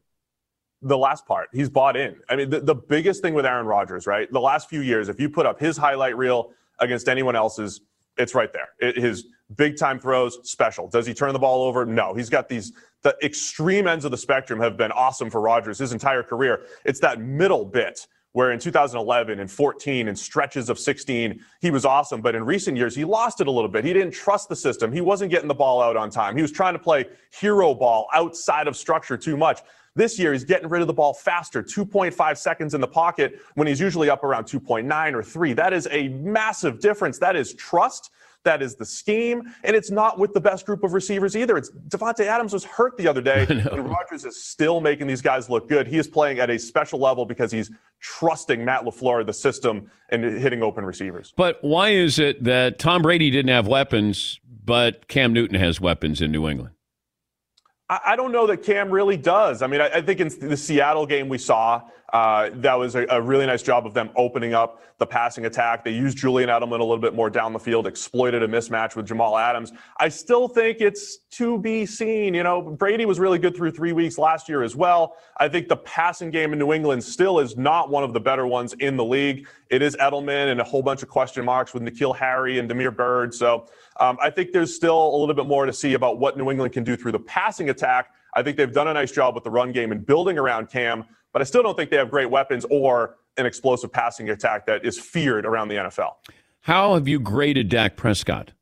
The last part, he's bought in. I mean, the, the biggest thing with Aaron Rodgers, right? The last few years, if you put up his highlight reel against anyone else's, it's right there. It, his big time throws, special. Does he turn the ball over? No. He's got these the extreme ends of the spectrum have been awesome for Rodgers his entire career. It's that middle bit where in 2011 and 14 and stretches of 16 he was awesome. But in recent years he lost it a little bit. He didn't trust the system. He wasn't getting the ball out on time. He was trying to play hero ball outside of structure too much. This year he's getting rid of the ball faster 2.5 seconds in the pocket when he's usually up around 2.9 or 3 that is a massive difference. That is trust that is the scheme, and it's not with the best group of receivers either. It's Davante Adams was hurt the other day, and Rodgers is still making these guys look good. He is playing at a special level because he's trusting Matt LaFleur, the system, and hitting open receivers. But why is it that Tom Brady didn't have weapons, but Cam Newton has weapons in New England? I don't know that Cam really does. I mean, I, think in the Seattle game we saw, uh, that was a, a, really nice job of them opening up the passing attack. They used Julian Edelman a little bit more down the field, exploited a mismatch with Jamal Adams. I still think it's to be seen. You know, Brady was really good through three weeks last year as well. I think the passing game in New England still is not one of the better ones in the league. It is Edelman and a whole bunch of question marks with N'Keal Harry and Damiere Byrd. So um, I think there's still a little bit more to see about what New England can do through the passing attack. I think they've done a nice job with the run game and building around Cam but I still don't think they have great weapons or an explosive passing attack that is feared around the NFL. How have you graded Dak Prescott?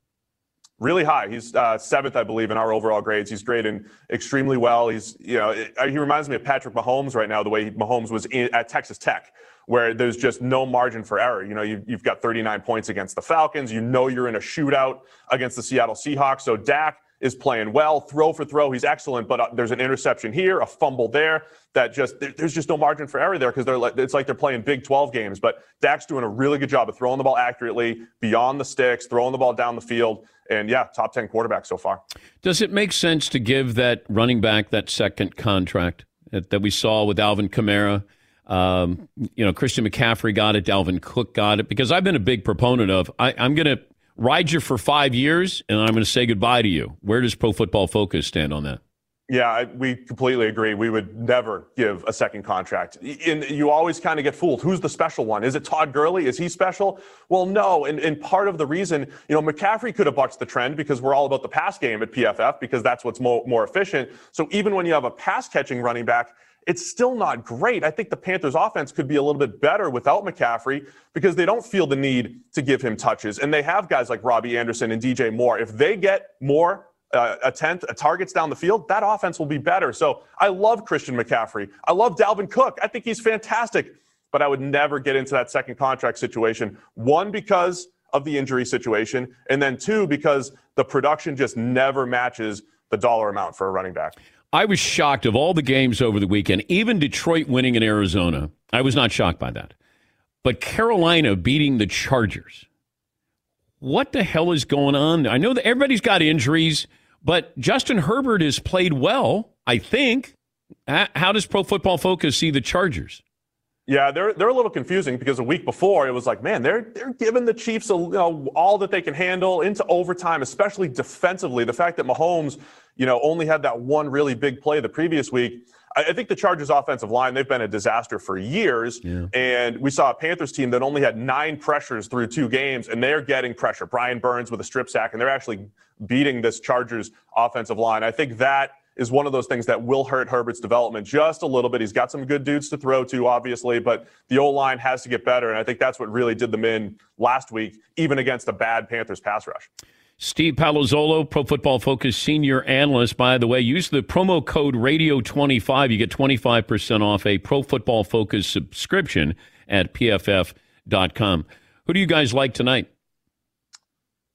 Really high. He's uh, seventh, I believe, in our overall grades. He's grading extremely well. He's, you know, it, he reminds me of Patrick Mahomes right now, the way Mahomes was in, at Texas Tech, where there's just no margin for error. You know, you, you've got 39 points against the Falcons. You know you're in a shootout against the Seattle Seahawks. So Dak is playing well, throw for throw. He's excellent, but uh, there's an interception here, a fumble there. That just there's just no margin for error there because they're like, it's like they're playing Big 12 games. But Dak's doing a really good job of throwing the ball accurately, beyond the sticks, throwing the ball down the field, and yeah, top 10 quarterback so far. Does it make sense to give that running back that second contract that we saw with Alvin Kamara? Um, you know, Christian McCaffrey got it, Dalvin Cook got it, because I've been a big proponent of I, I'm going to ride you for five years, and I'm going to say goodbye to you. Where does Pro Football Focus stand on that? Yeah, we completely agree. We would never give a second contract. And you always kind of get fooled. Who's the special one? Is it Todd Gurley? Is he special? Well, no. And, and part of the reason, you know, McCaffrey could have bucked the trend because we're all about the pass game at PFF because that's what's more, more efficient. So even when you have a pass catching running back, it's still not great. I think the Panthers offense could be a little bit better without McCaffrey because they don't feel the need to give him touches. And they have guys like Robbie Anderson and DJ Moore. If they get more uh, attempt uh, targets down the field, that offense will be better. So I love Christian McCaffrey. I love Dalvin Cook. I think he's fantastic, but I would never get into that second contract situation. One, because of the injury situation, and then two, because the production just never matches the dollar amount for a running back. I was shocked of all the games over the weekend, even Detroit winning in Arizona. I was not shocked by that. But Carolina beating the Chargers. What the hell is going on? I know that everybody's got injuries, but Justin Herbert has played well, I think. How does Pro Football Focus see the Chargers? Yeah, they're they're a little confusing because a week before it was like, man, they're they're giving the Chiefs a, you know, all that they can handle into overtime, especially defensively. The fact that Mahomes, you know, only had that one really big play the previous week. I, I think the Chargers' offensive line they've been a disaster for years, yeah. and we saw a Panthers team that only had nine pressures through two games, and they're getting pressure. Brian Burns with a strip sack, and they're actually beating this Chargers offensive line. I think that is one of those things that will hurt Herbert's development just a little bit. He's got some good dudes to throw to, obviously, but the O line has to get better. And I think that's what really did them in last week, even against a bad Panthers pass rush. Steve Palazzolo, Pro Football Focus senior analyst. By the way, use the promo code Radio25. You get 25% off a Pro Football Focus subscription at pff.com. Who do you guys like tonight?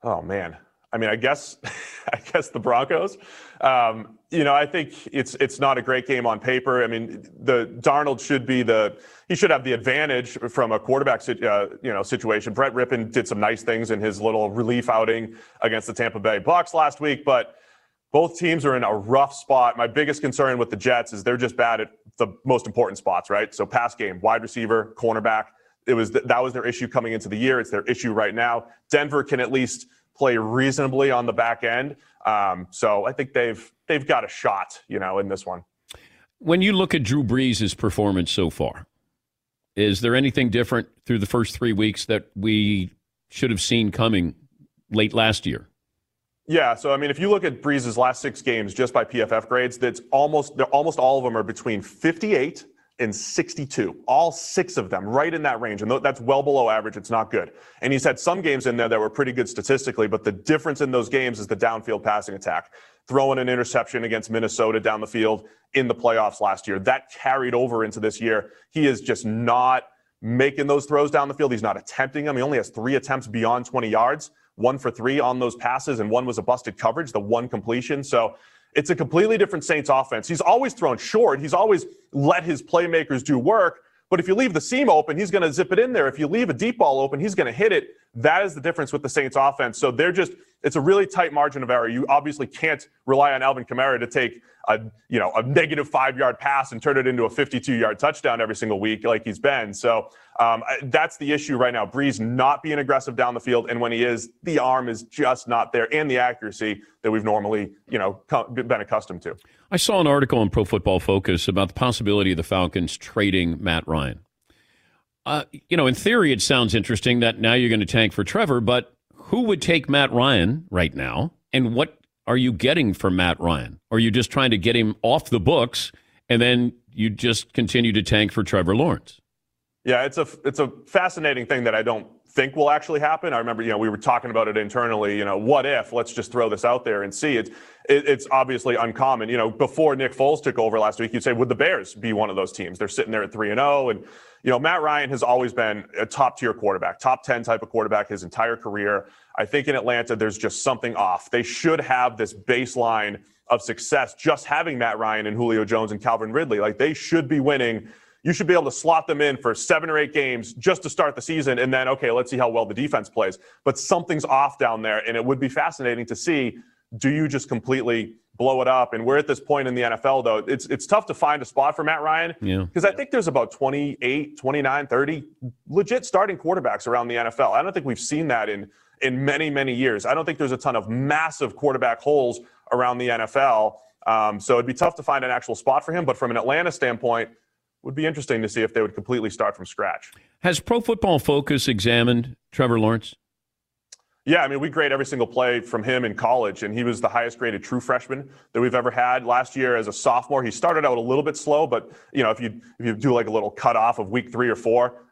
Oh man, I mean, I guess, I guess the Broncos. Um, you know, I think it's it's not a great game on paper. I mean, the Darnold should be the he should have the advantage from a quarterback uh, you know situation. Brett Rypien did some nice things in his little relief outing against the Tampa Bay Bucks last week, but both teams are in a rough spot. My biggest concern with the Jets is they're just bad at the most important spots, right? So pass game, wide receiver, cornerback. It was that was their issue coming into the year. It's their issue right now. Denver can at least play reasonably on the back end. Um, so I think they've they've got a shot, you know, in this one. When you look at Drew Brees' performance so far, is there anything different through the first three weeks that we should have seen coming late last year? Yeah, so I mean, if you look at Brees' last six games just by PFF grades, that's almost almost all of them are between 58 and 62. All six of them, right in that range. And that's well below average. It's not good. And he's had some games in there that were pretty good statistically, but the difference in those games is the downfield passing attack. Throwing an interception against Minnesota down the field in the playoffs last year. That carried over into this year. He is just not making those throws down the field. He's not attempting them. He only has three attempts beyond 20 yards, one for three on those passes, and one was a busted coverage, the one completion. So it's a completely different Saints offense. He's always thrown short. He's always let his playmakers do work. But if you leave the seam open, he's going to zip it in there. If you leave a deep ball open, he's going to hit it. That is the difference with the Saints offense. So they're just, it's a really tight margin of error. You obviously can't rely on Alvin Kamara to take a, you know, a negative five yard pass and turn it into a 52 yard touchdown every single week like he's been. So um, that's the issue right now. Brees not being aggressive down the field. And when he is, the arm is just not there and the accuracy that we've normally, you know, been accustomed to. I saw an article on Pro Football Focus about the possibility of the Falcons trading Matt Ryan. Uh, you know, in theory, it sounds interesting that now you're going to tank for Trevor, but who would take Matt Ryan right now? And what are you getting for Matt Ryan? Are you just trying to get him off the books and then you just continue to tank for Trevor Lawrence? Yeah, it's a it's a fascinating thing that I don't think will actually happen. I remember, you know, we were talking about it internally. You know, what if? Let's just throw this out there and see. It's it, it's obviously uncommon. You know, before Nick Foles took over last week, you'd say, would the Bears be one of those teams? They're sitting there at three and zero, oh, and you know, Matt Ryan has always been a top tier quarterback, top ten type of quarterback his entire career. I think in Atlanta, there's just something off. They should have this baseline of success just having Matt Ryan and Julio Jones and Calvin Ridley. Like they should be winning you should be able to slot them in for seven or eight games just to start the season. And then, okay, let's see how well the defense plays. But something's off down there. And it would be fascinating to see do you just completely blow it up? And we're at this point in the NFL, though. It's, it's tough to find a spot for Matt Ryan because yeah. I think there's about 28, 29, 30 legit starting quarterbacks around the NFL. I don't think we've seen that in, in many, many years. I don't think there's a ton of massive quarterback holes around the NFL. Um, so it'd be tough to find an actual spot for him. But from an Atlanta standpoint, would be interesting to see if they would completely start from scratch. Has Pro Football Focus examined Trevor Lawrence? Yeah, I mean, we grade every single play from him in college, and he was the highest graded true freshman that we've ever had. Last year, as a sophomore, he started out a little bit slow, but you know, if you if you do like a little cutoff of week three or four,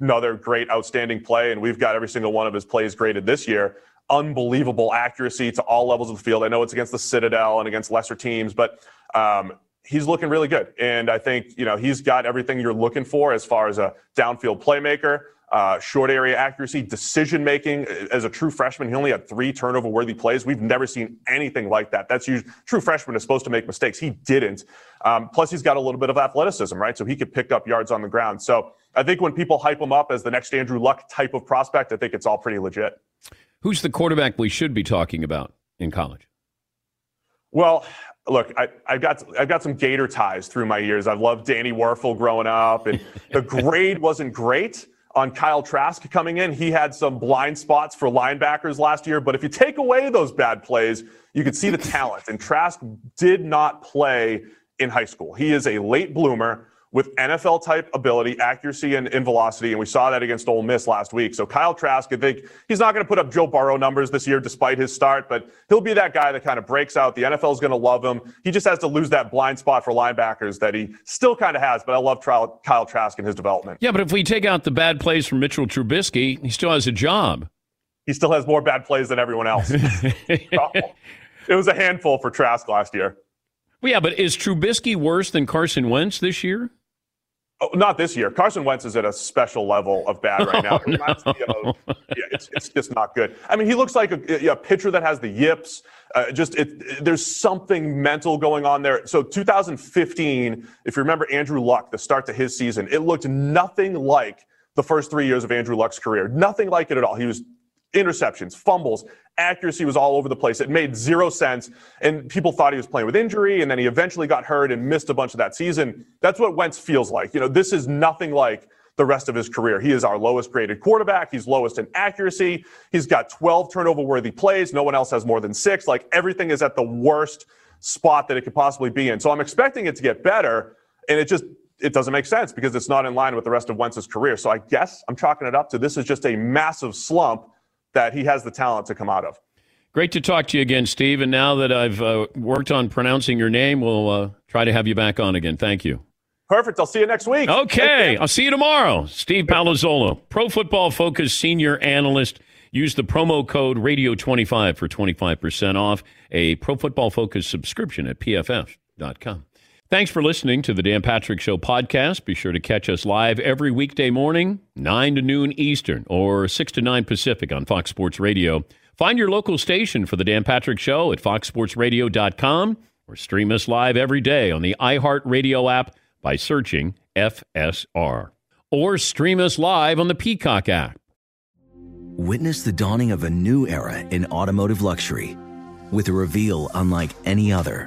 another great, outstanding play, and we've got every single one of his plays graded this year. Unbelievable accuracy to all levels of the field. I know it's against the Citadel and against lesser teams, but um, he's looking really good. And I think, you know, he's got everything you're looking for as far as a downfield playmaker, uh, short area accuracy, decision making. As a true freshman, he only had three turnover worthy plays. We've never seen anything like that. That's usually true freshman is supposed to make mistakes. He didn't. Um, plus, he's got a little bit of athleticism, right? So he could pick up yards on the ground. So I think when people hype him up as the next Andrew Luck type of prospect, I think it's all pretty legit. Who's the quarterback we should be talking about in college? Well, look, I, have got I've got some Gator ties through my years. I've loved Danny Wuerffel growing up, and the grade wasn't great on Kyle Trask coming in. He had some blind spots for linebackers last year, but if you take away those bad plays, you could see the talent. And Trask did not play in high school. He is a late bloomer with NFL type ability, accuracy, and, and, velocity. And we saw that against Ole Miss last week. So Kyle Trask, I think he's not going to put up Joe Burrow numbers this year despite his start, but he'll be that guy that kind of breaks out. The NFL is going to love him. He just has to lose that blind spot for linebackers that he still kind of has. But I love Kyle Trask and his development. Yeah, but if we take out the bad plays from Mitchell Trubisky, he still has a job. he still has more bad plays than everyone else. it was a handful for Trask last year. Well, yeah, but is Trubisky worse than Carson Wentz this year? Oh, not this year. Carson Wentz is at a special level of bad right now. Oh, no. of, yeah, it's, it's just not good. I mean, he looks like a, a pitcher that has the yips. Uh, just it, there's something mental going on there. So 2015, if you remember Andrew Luck, the start to his season, it looked nothing like the first three years of Andrew Luck's career. Nothing like it at all. He was interceptions, fumbles, accuracy was all over the place. It made zero sense. And people thought he was playing with injury, and then he eventually got hurt and missed a bunch of that season. That's what Wentz feels like. You know, this is nothing like the rest of his career. He is our lowest graded quarterback. He's lowest in accuracy. He's got 12 turnover worthy plays. No one else has more than six. Like everything is at the worst spot that it could possibly be in. So I'm expecting it to get better. And it just, it doesn't make sense because it's not in line with the rest of Wentz's career. So I guess I'm chalking it up to this is just a massive slump that he has the talent to come out of. Great to talk to you again, Steve. And now that I've uh, worked on pronouncing your name, we'll uh, try to have you back on again. Thank you. Perfect. I'll see you next week. Okay. I'll see you tomorrow. Steve Palazzolo, Pro Football Focus Senior Analyst. Use the promo code radio25 for 25% off a Pro Football Focus subscription at pff.com. Thanks for listening to the Dan Patrick Show podcast. Be sure to catch us live every weekday morning, 9 to noon Eastern or 6 to 9 Pacific on Fox Sports Radio. Find your local station for the Dan Patrick Show at foxsportsradio.com or stream us live every day on the iHeartRadio app by searching FSR. Or stream us live on the Peacock app. Witness the dawning of a new era in automotive luxury with a reveal unlike any other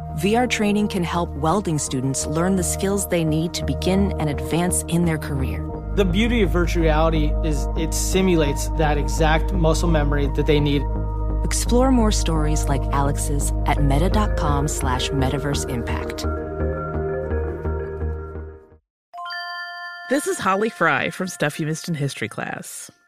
VR training can help welding students learn the skills they need to begin and advance in their career. The beauty of virtual reality is it simulates that exact muscle memory that they need. Explore more stories like Alex's at meta.com slash metaverse impact. This is Holly Fry from Stuff You Missed in History class.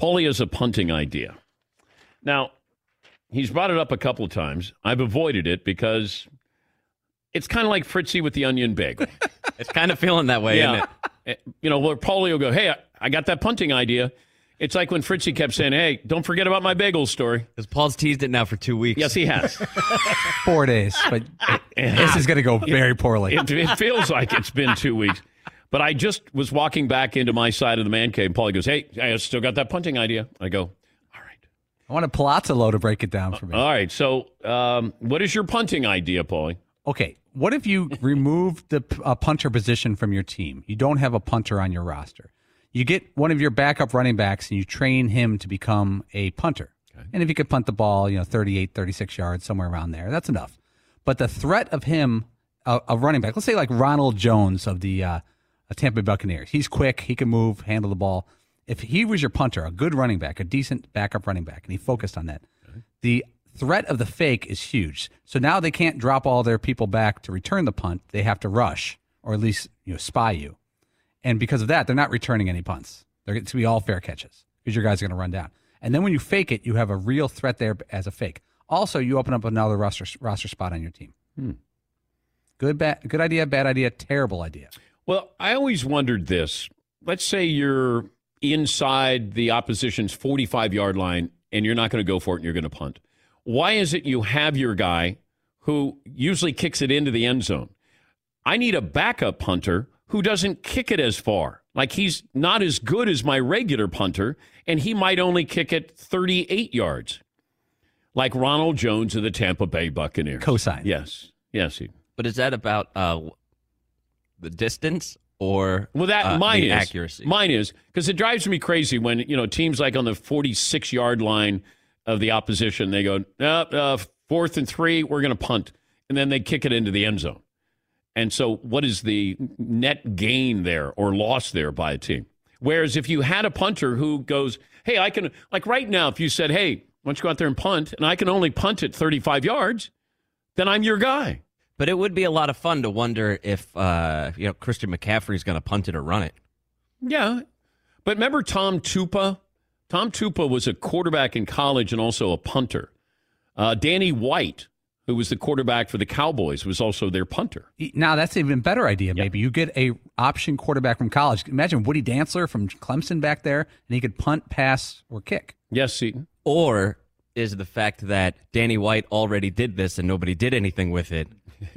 Paulie has a punting idea. Now, he's brought it up a couple of times. I've avoided it because it's kind of like Fritzy with the onion bagel. it's kind of feeling that way, yeah. isn't it? Eh, you know, where Paulie will go, hey, I, I got that punting idea. It's like when Fritzy kept saying, hey, don't forget about my bagel story. Because Paul's teased it now for two weeks. Yes, he has. Four days, but this is going to go very poorly. It, it feels like it's been two weeks. But I just was walking back into my side of the man cave. Paulie goes, hey, I still got that punting idea. I go, "All right." I want a Palazzo to break it down for me. all right. So um, what is your punting idea, Paulie? Okay, what if you remove the uh, punter position from your team? You don't have a punter on your roster. You get one of your backup running backs and you train him to become a punter. And if he could punt the ball, you know, 38, 36 yards, somewhere around there, that's enough. But the threat of him, a, a running back, let's say like Ronald Jones of the uh, Tampa Bay Buccaneers, he's quick, he can move, handle the ball. If he was your punter, a good running back, a decent backup running back, and he focused on that, the threat of the fake is huge. So now they can't drop all their people back to return the punt. They have to rush or at least you know spy you. And because of that, they're not returning any punts. They're going to be all fair catches because your guys are going to run down. And then when you fake it, you have a real threat there as a fake. Also, you open up another roster roster spot on your team. Hmm. Good, bad, good idea, bad idea, terrible idea. Well, I always wondered this. Let's say you're inside the opposition's 45 yard line and you're not going to go for it and you're going to punt. Why is it you have your guy who usually kicks it into the end zone? I need a backup punter who doesn't kick it as far. Like he's not as good as my regular punter, and he might only kick it 38 yards. Like Ronald Jones of the Tampa Bay Buccaneers. Cosine. Yes. Yes. He, But is that about uh, the distance or Well, that uh, mine is accuracy? Mine is because it drives me crazy when you know teams like on the forty-six yard line of the opposition they go uh, uh, fourth and three we're going to punt and then they kick it into the end zone. And so, what is the net gain there or loss there by a team? Whereas if you had a punter who goes, "Hey, I can," like right now, if you said, "Hey, why don't you go out there and punt?" and I can only punt it thirty-five yards, then I'm your guy. But it would be a lot of fun to wonder if uh, you know Christian McCaffrey's going to punt it or run it. Yeah. But remember Tom Tupa? Tom Tupa was a quarterback in college and also a punter. Uh, Danny White, who was the quarterback for the Cowboys, was also their punter. Now that's an even better idea. Maybe you get a option quarterback from college. Imagine Woody Dantzler from Clemson back there, and he could punt, pass, or kick. Yes, Seaton. Or is the fact that Danny White already did this and nobody did anything with it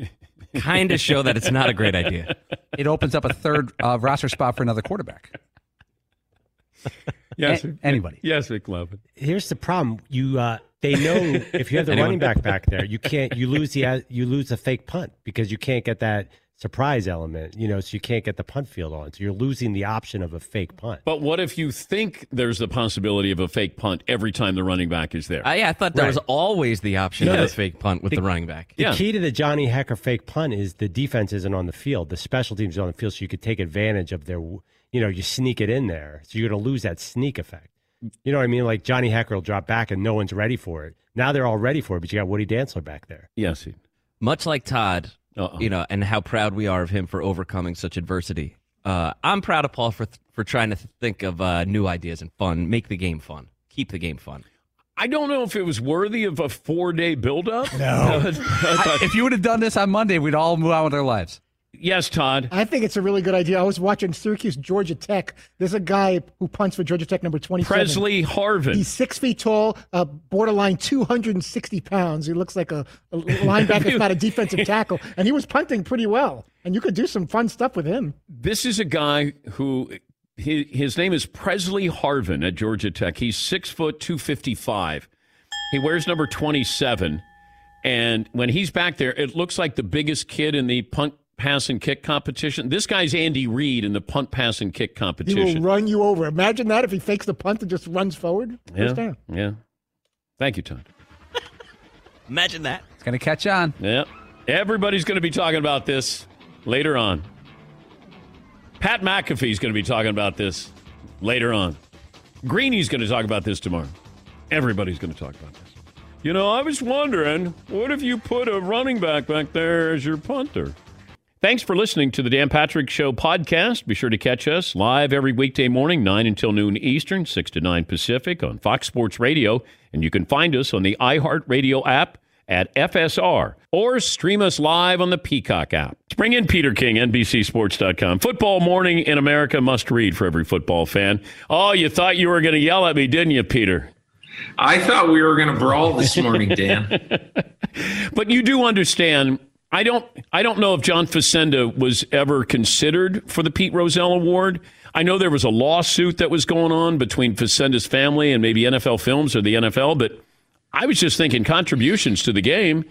kind of show that it's not a great idea? It opens up a third uh, roster spot for another quarterback. Yes, A- anybody. Yes, McLovin. Here's the problem: you uh, they know if you have the running back back there, you can't you lose the you lose the fake punt because you can't get that surprise element. You know, so you can't get the punt field on. So you're losing the option of a fake punt. But what if you think there's the possibility of a fake punt every time the running back is there? Uh, yeah, I thought there was always the option No, of a fake punt with the, running back. The key to the Johnny Hekker fake punt is the defense isn't on the field. The special teams are on the field, so you could take advantage of their, you know, you sneak it in there. So you're going to lose that sneak effect. You know what I mean? Like Johnny Hekker will drop back and no one's ready for it. Now they're all ready for it, but you got Woody Dantzler back there. Yes, Much like Todd, Uh-oh. you know, and how proud we are of him for overcoming such adversity. Uh, I'm proud of Paul for for trying to think of uh, new ideas and fun, make the game fun, keep the game fun. I don't know if it was worthy of a four day buildup. No. I- if you would have done this on Monday, we'd all move on with our lives. Yes, Todd. I think it's a really good idea. I was watching Syracuse, Georgia Tech. There's a guy who punts for Georgia Tech, number 27. Pressley Harvin. He's six feet tall, uh, borderline 260 pounds. He looks like a, a linebacker, if not a defensive tackle. And he was punting pretty well. And you could do some fun stuff with him. This is a guy who his, his name is Pressley Harvin at Georgia Tech. He's six foot two fifty five. He wears number twenty seven, and when he's back there, it looks like the biggest kid in the punt pass and kick competition. This guy's Andy Reid in the punt, pass, and kick competition. He will run you over. Imagine that if he fakes the punt and just runs forward. First yeah, down. Uh, yeah. Thank you, Todd. Imagine that. It's going to catch on. Yeah. Everybody's going to be talking about this later on. Pat McAfee's going to be talking about this later on. Greeny's going to talk about this tomorrow. Everybody's going to talk about this. You know, I was wondering, what if you put a running back back there as your punter? Thanks for listening to the Dan Patrick Show podcast. Be sure to catch us live every weekday morning, 9 until noon Eastern, 6 to 9 Pacific on Fox Sports Radio. And you can find us on the iHeartRadio app at FSR or stream us live on the Peacock app. Let's bring in Peter King, NBCSports.com. Football morning in America must read for every football fan. Oh, you thought you were going to yell at me, didn't you, Peter? I thought we were going to brawl this morning, Dan. But you do understand. I don't. I don't know if John Facenda was ever considered for the Pete Rozelle Award. I know there was a lawsuit that was going on between Facenda's family and maybe NFL Films or the NFL. But I was just thinking contributions to the game.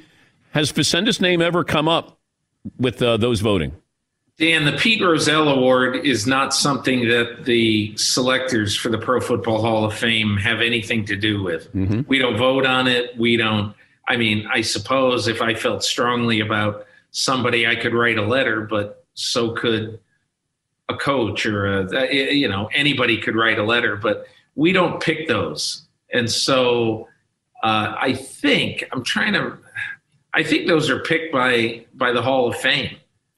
Has Facenda's name ever come up with uh, those voting? Dan, the Pete Rozelle Award is not something that the selectors for the Pro Football Hall of Fame have anything to do with. We don't vote on it. We don't. I mean, I suppose if I felt strongly about somebody, I could write a letter, but so could a coach or a, you know anybody could write a letter, but we don't pick those. And so uh, I think I'm trying to. I think those are picked by by the Hall of Fame.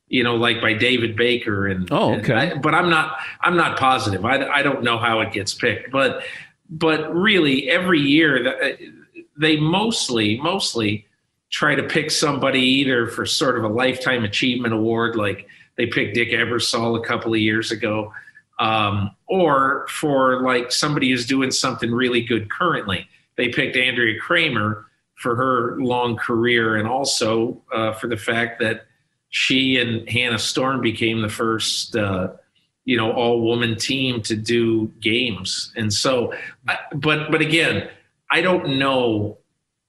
You know, like by David Baker and. Oh, and okay. I- but I'm not. I'm not positive. I, I don't know how it gets picked, but but really every year that they mostly mostly try to pick somebody either for sort of a lifetime achievement award, like they picked Dick Ebersol a couple of years ago, um, or for like somebody who's doing something really good currently. They picked Andrea Kremer for her long career and also uh, for the fact that she and Hannah Storm became the first, uh, you know, all woman team to do games. And so, but, but again, I don't know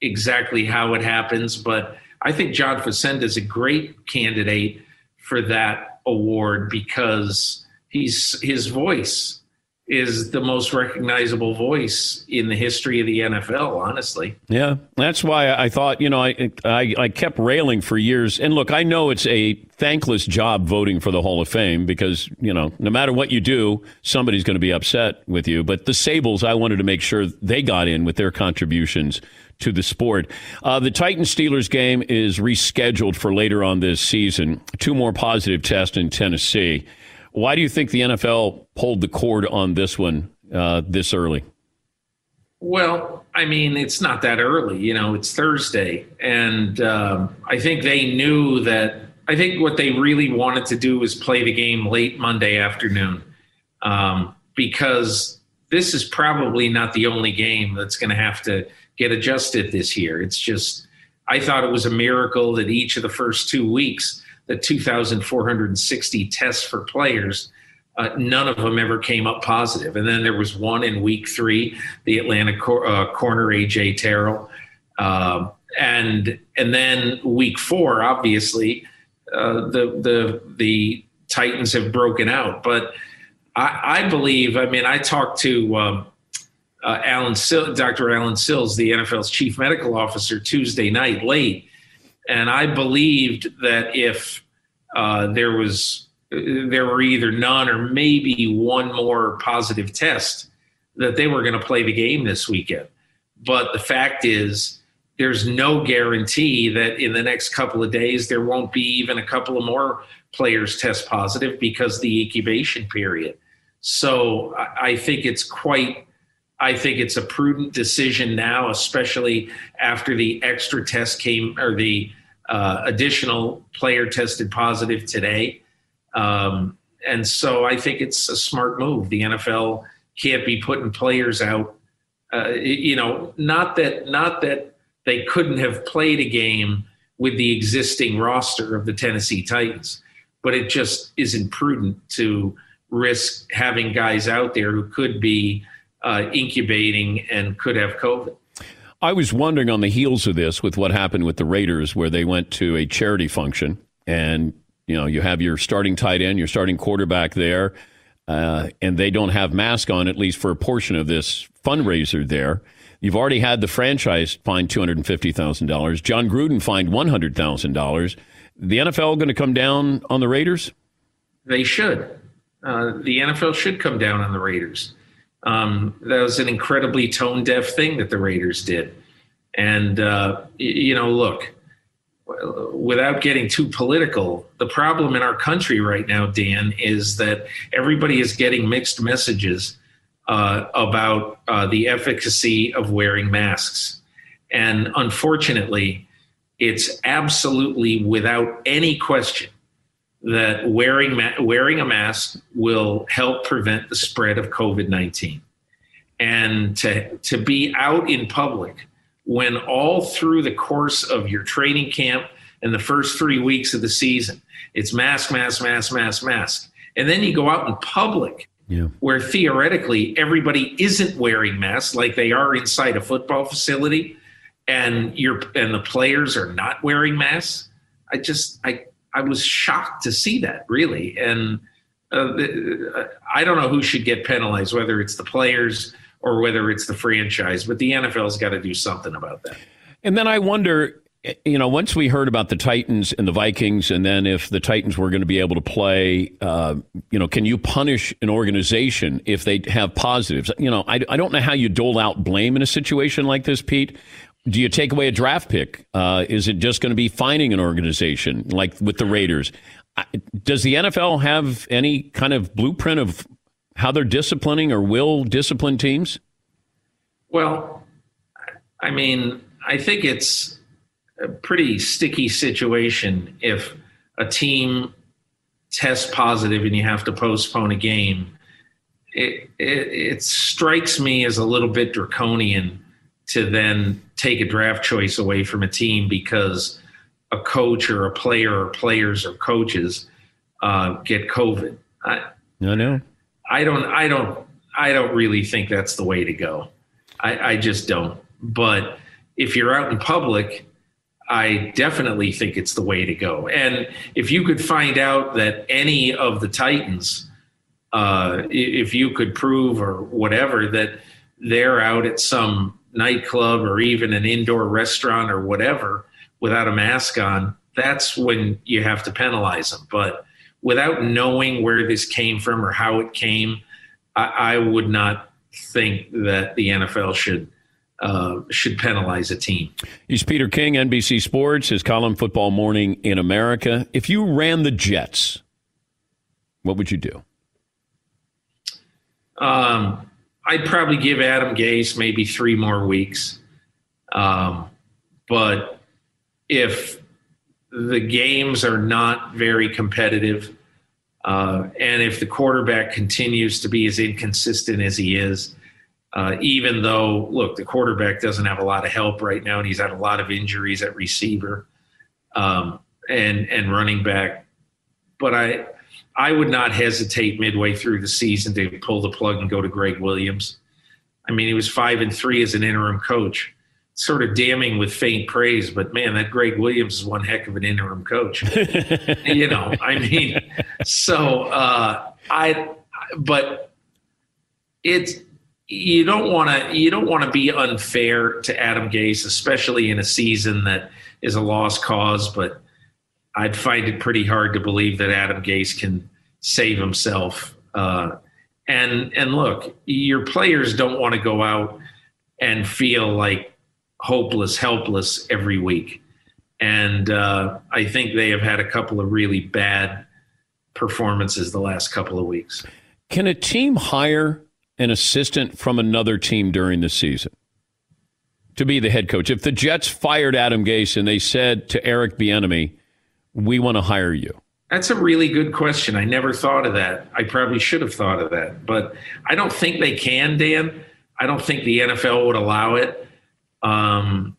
exactly how it happens, but I think John Facenda is a great candidate for that award because he's his voice is the most recognizable voice in the history of the NFL, honestly. Yeah, that's why I thought, you know, I, I I kept railing for years. And look, I know it's a thankless job voting for the Hall of Fame because, you know, no matter what you do, somebody's going to be upset with you. But the Sables, I wanted to make sure they got in with their contributions to the sport. Uh, the Titans Steelers game is rescheduled for later on this season. Two more positive tests in Tennessee. Why do you think the NFL pulled the cord on this one uh, this early? Well, I mean, it's not that early. You know, it's Thursday. And um, I think they knew that. I think what they really wanted to do was play the game late Monday afternoon um, because this is probably not the only game that's going to have to get adjusted this year. It's just, I thought it was a miracle that each of the first two weeks, the 2,460 tests for players, uh, none of them ever came up positive. And then there was one in week three, the Atlanta cor- uh, corner AJ Terrell, um, and and then week four, obviously, uh, the the the Titans have broken out. But I, I believe, I mean, I talked to um, uh, Alan Sil- Dr. Alan Sills, the NFL's chief medical officer, Tuesday night late, and I believed that if uh, there was there were either none or maybe one more positive test that they were going to play the game this weekend. But the fact is, there's no guarantee that in the next couple of days there won't be even a couple of more players test positive because the incubation period. So I I think it's quite. I think it's a prudent decision now, especially after the extra test came or the uh, additional player tested positive today. Um, and so I think it's a smart move. The NFL can't be putting players out. Uh, you know, not that not that they couldn't have played a game with the existing roster of the Tennessee Titans, but it just isn't prudent to risk having guys out there who could be uh, incubating and could have COVID. I was wondering on the heels of this with what happened with the Raiders, where they went to a charity function and You know, you have your starting tight end, your starting quarterback there, uh, and they don't have mask on at least for a portion of this fundraiser there. You've already had the franchise fined two hundred and fifty thousand dollars. Jon Gruden fined one hundred thousand dollars. The NFL going to come down on the Raiders? They should. Uh, the NFL should come down on the Raiders. Um, that was an incredibly tone deaf thing that the Raiders did. And, uh, you know, look, without getting too political, the problem in our country right now, Dan, is that everybody is getting mixed messages uh, about uh, the efficacy of wearing masks. And unfortunately, it's absolutely without any question that wearing ma- wearing a mask will help prevent the spread of COVID nineteen, and to to be out in public when all through the course of your training camp and the first three weeks of the season, it's mask, mask, mask, mask, mask, and then you go out in public. Yeah. Where theoretically everybody isn't wearing masks like they are inside a football facility, and you're and the players are not wearing masks. I just I I was shocked to see that really, and uh, I don't know who should get penalized, whether it's the players or whether it's the franchise, but the NFL's got to do something about that. And then I wonder, you know, once we heard about the Titans and the Vikings, and then if the Titans were going to be able to play, uh, you know, can you punish an organization if they have positives? You know, I, I don't know how you dole out blame in a situation like this, Pete. Do you take away a draft pick? Uh, is it just going to be finding an organization like with the Raiders? Does the NFL have any kind of blueprint of how they're disciplining or will discipline teams? Well, I mean, I think it's a pretty sticky situation if a team tests positive and you have to postpone a game. It, it, it strikes me as a little bit draconian to then take a draft choice away from a team because a coach or a player or players or coaches uh, get COVID. I, no, no. I don't. I don't. I don't really think that's the way to go. I, I just don't. But if you're out in public, I definitely think it's the way to go. And if you could find out that any of the Titans, uh, if you could prove or whatever that they're out at some nightclub or even an indoor restaurant or whatever without a mask on, that's when you have to penalize them. But without knowing where this came from or how it came, I, I would not think that the NFL should uh, should penalize a team. He's Peter King, NBC Sports, his column Football Morning in America. If you ran the Jets, what would you do? Um, I'd probably give Adam Gase maybe three more weeks. Um, but if the games are not very competitive, uh, and if the quarterback continues to be as inconsistent as he is, uh, even though, look, the quarterback doesn't have a lot of help right now, and he's had a lot of injuries at receiver um, and and running back. But I I would not hesitate midway through the season to pull the plug and go to Gregg Williams. I mean, he was five and three as an interim coach. Sort of damning with faint praise, but man, that Gregg Williams is one heck of an interim coach. you know, I mean, so uh, I, but it's you don't want to you don't want to be unfair to Adam Gase, especially in a season that is a lost cause. But I'd find it pretty hard to believe that Adam Gase can save himself. Uh, and and look, your players don't want to go out and feel like hopeless, helpless every week. And uh, I think they have had a couple of really bad performances the last couple of weeks. Can a team hire an assistant from another team during the season to be the head coach? If the Jets fired Adam Gase and they said to Eric Bieniemy, "We want to hire you," That's a really good question. I never thought of that. I probably should have thought of that, but I don't think they can, Dan. I don't think the NFL would allow it. Um,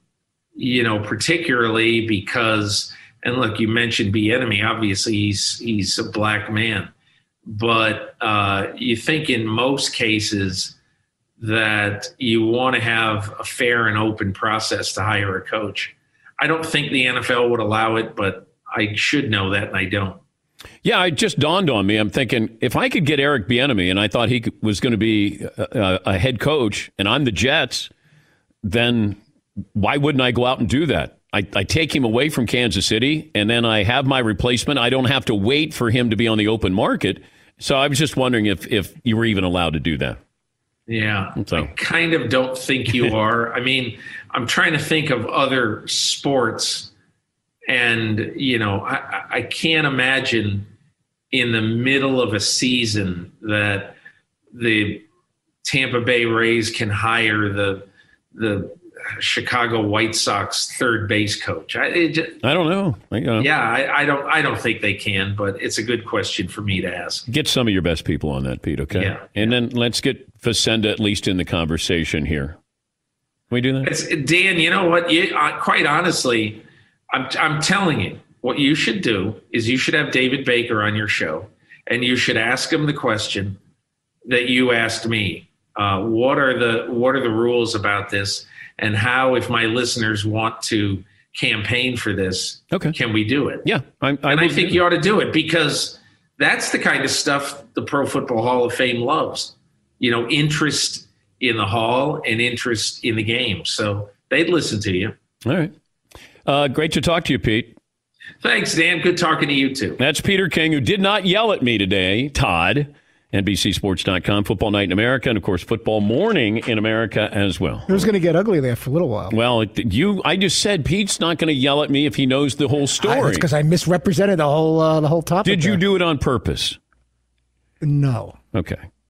you know, particularly because, and look, you mentioned Bieniemy. Obviously, he's he's a black man, but uh, you think in most cases that you want to have a fair and open process to hire a coach. I don't think the NFL would allow it, but I should know that, and I don't. Yeah, it just dawned on me. I'm thinking if I could get Eric Bieniemy, and I thought he was going to be a, a head coach, and I'm the Jets, then why wouldn't I go out and do that? I, I, take him away from Kansas City, and then I have my replacement. I don't have to wait for him to be on the open market. So I was just wondering if if you were even allowed to do that. Yeah, so. I kind of don't think you are. I mean, I'm trying to think of other sports, and you know, I, I can't imagine in the middle of a season that the Tampa Bay Rays can hire the the Chicago White Sox third base coach? I, just, I don't know. I, uh, yeah, I, I, don't. I don't think they can, but it's a good question for me to ask. Get some of your best people on that, Pete. Okay. Yeah. And yeah. then let's get Facenda at least in the conversation here. Can we do that? It's, Dan, you know what? You, uh, quite honestly, I'm I'm telling you, what you should do is you should have David Baker on your show, and you should ask him the question that you asked me. Uh, what are the what are the rules about this? and how, if my listeners want to campaign for this, okay. can we do it? Yeah, I, I and I think you ought to do it because that's the kind of stuff the Pro Football Hall of Fame loves. You know, interest in the hall and interest in the game. So they'd listen to you. All right. Uh, great to talk to you, Pete. Thanks, Dan. Good talking to you too. That's Peter King, who did not yell at me today, Todd. NBCSports.com, Football Night in America, and of course, Football Morning in America as well. It was going to get ugly there for a little while. Well, you, I just said Pete's not going to yell at me if he knows the whole story. Because I, I, misrepresented the whole uh, the whole topic. Did there. you do it on purpose? No. Okay.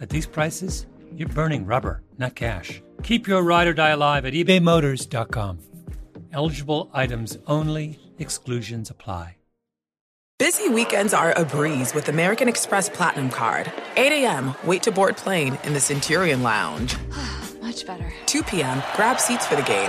at these prices, you're burning rubber, not cash. Keep your ride or die alive at ebaymotors.com. Eligible items only, exclusions apply. Busy weekends are a breeze with American Express Platinum Card. 8 a.m., wait to board plane in the Centurion Lounge. Much better. 2 p.m., grab seats for the game.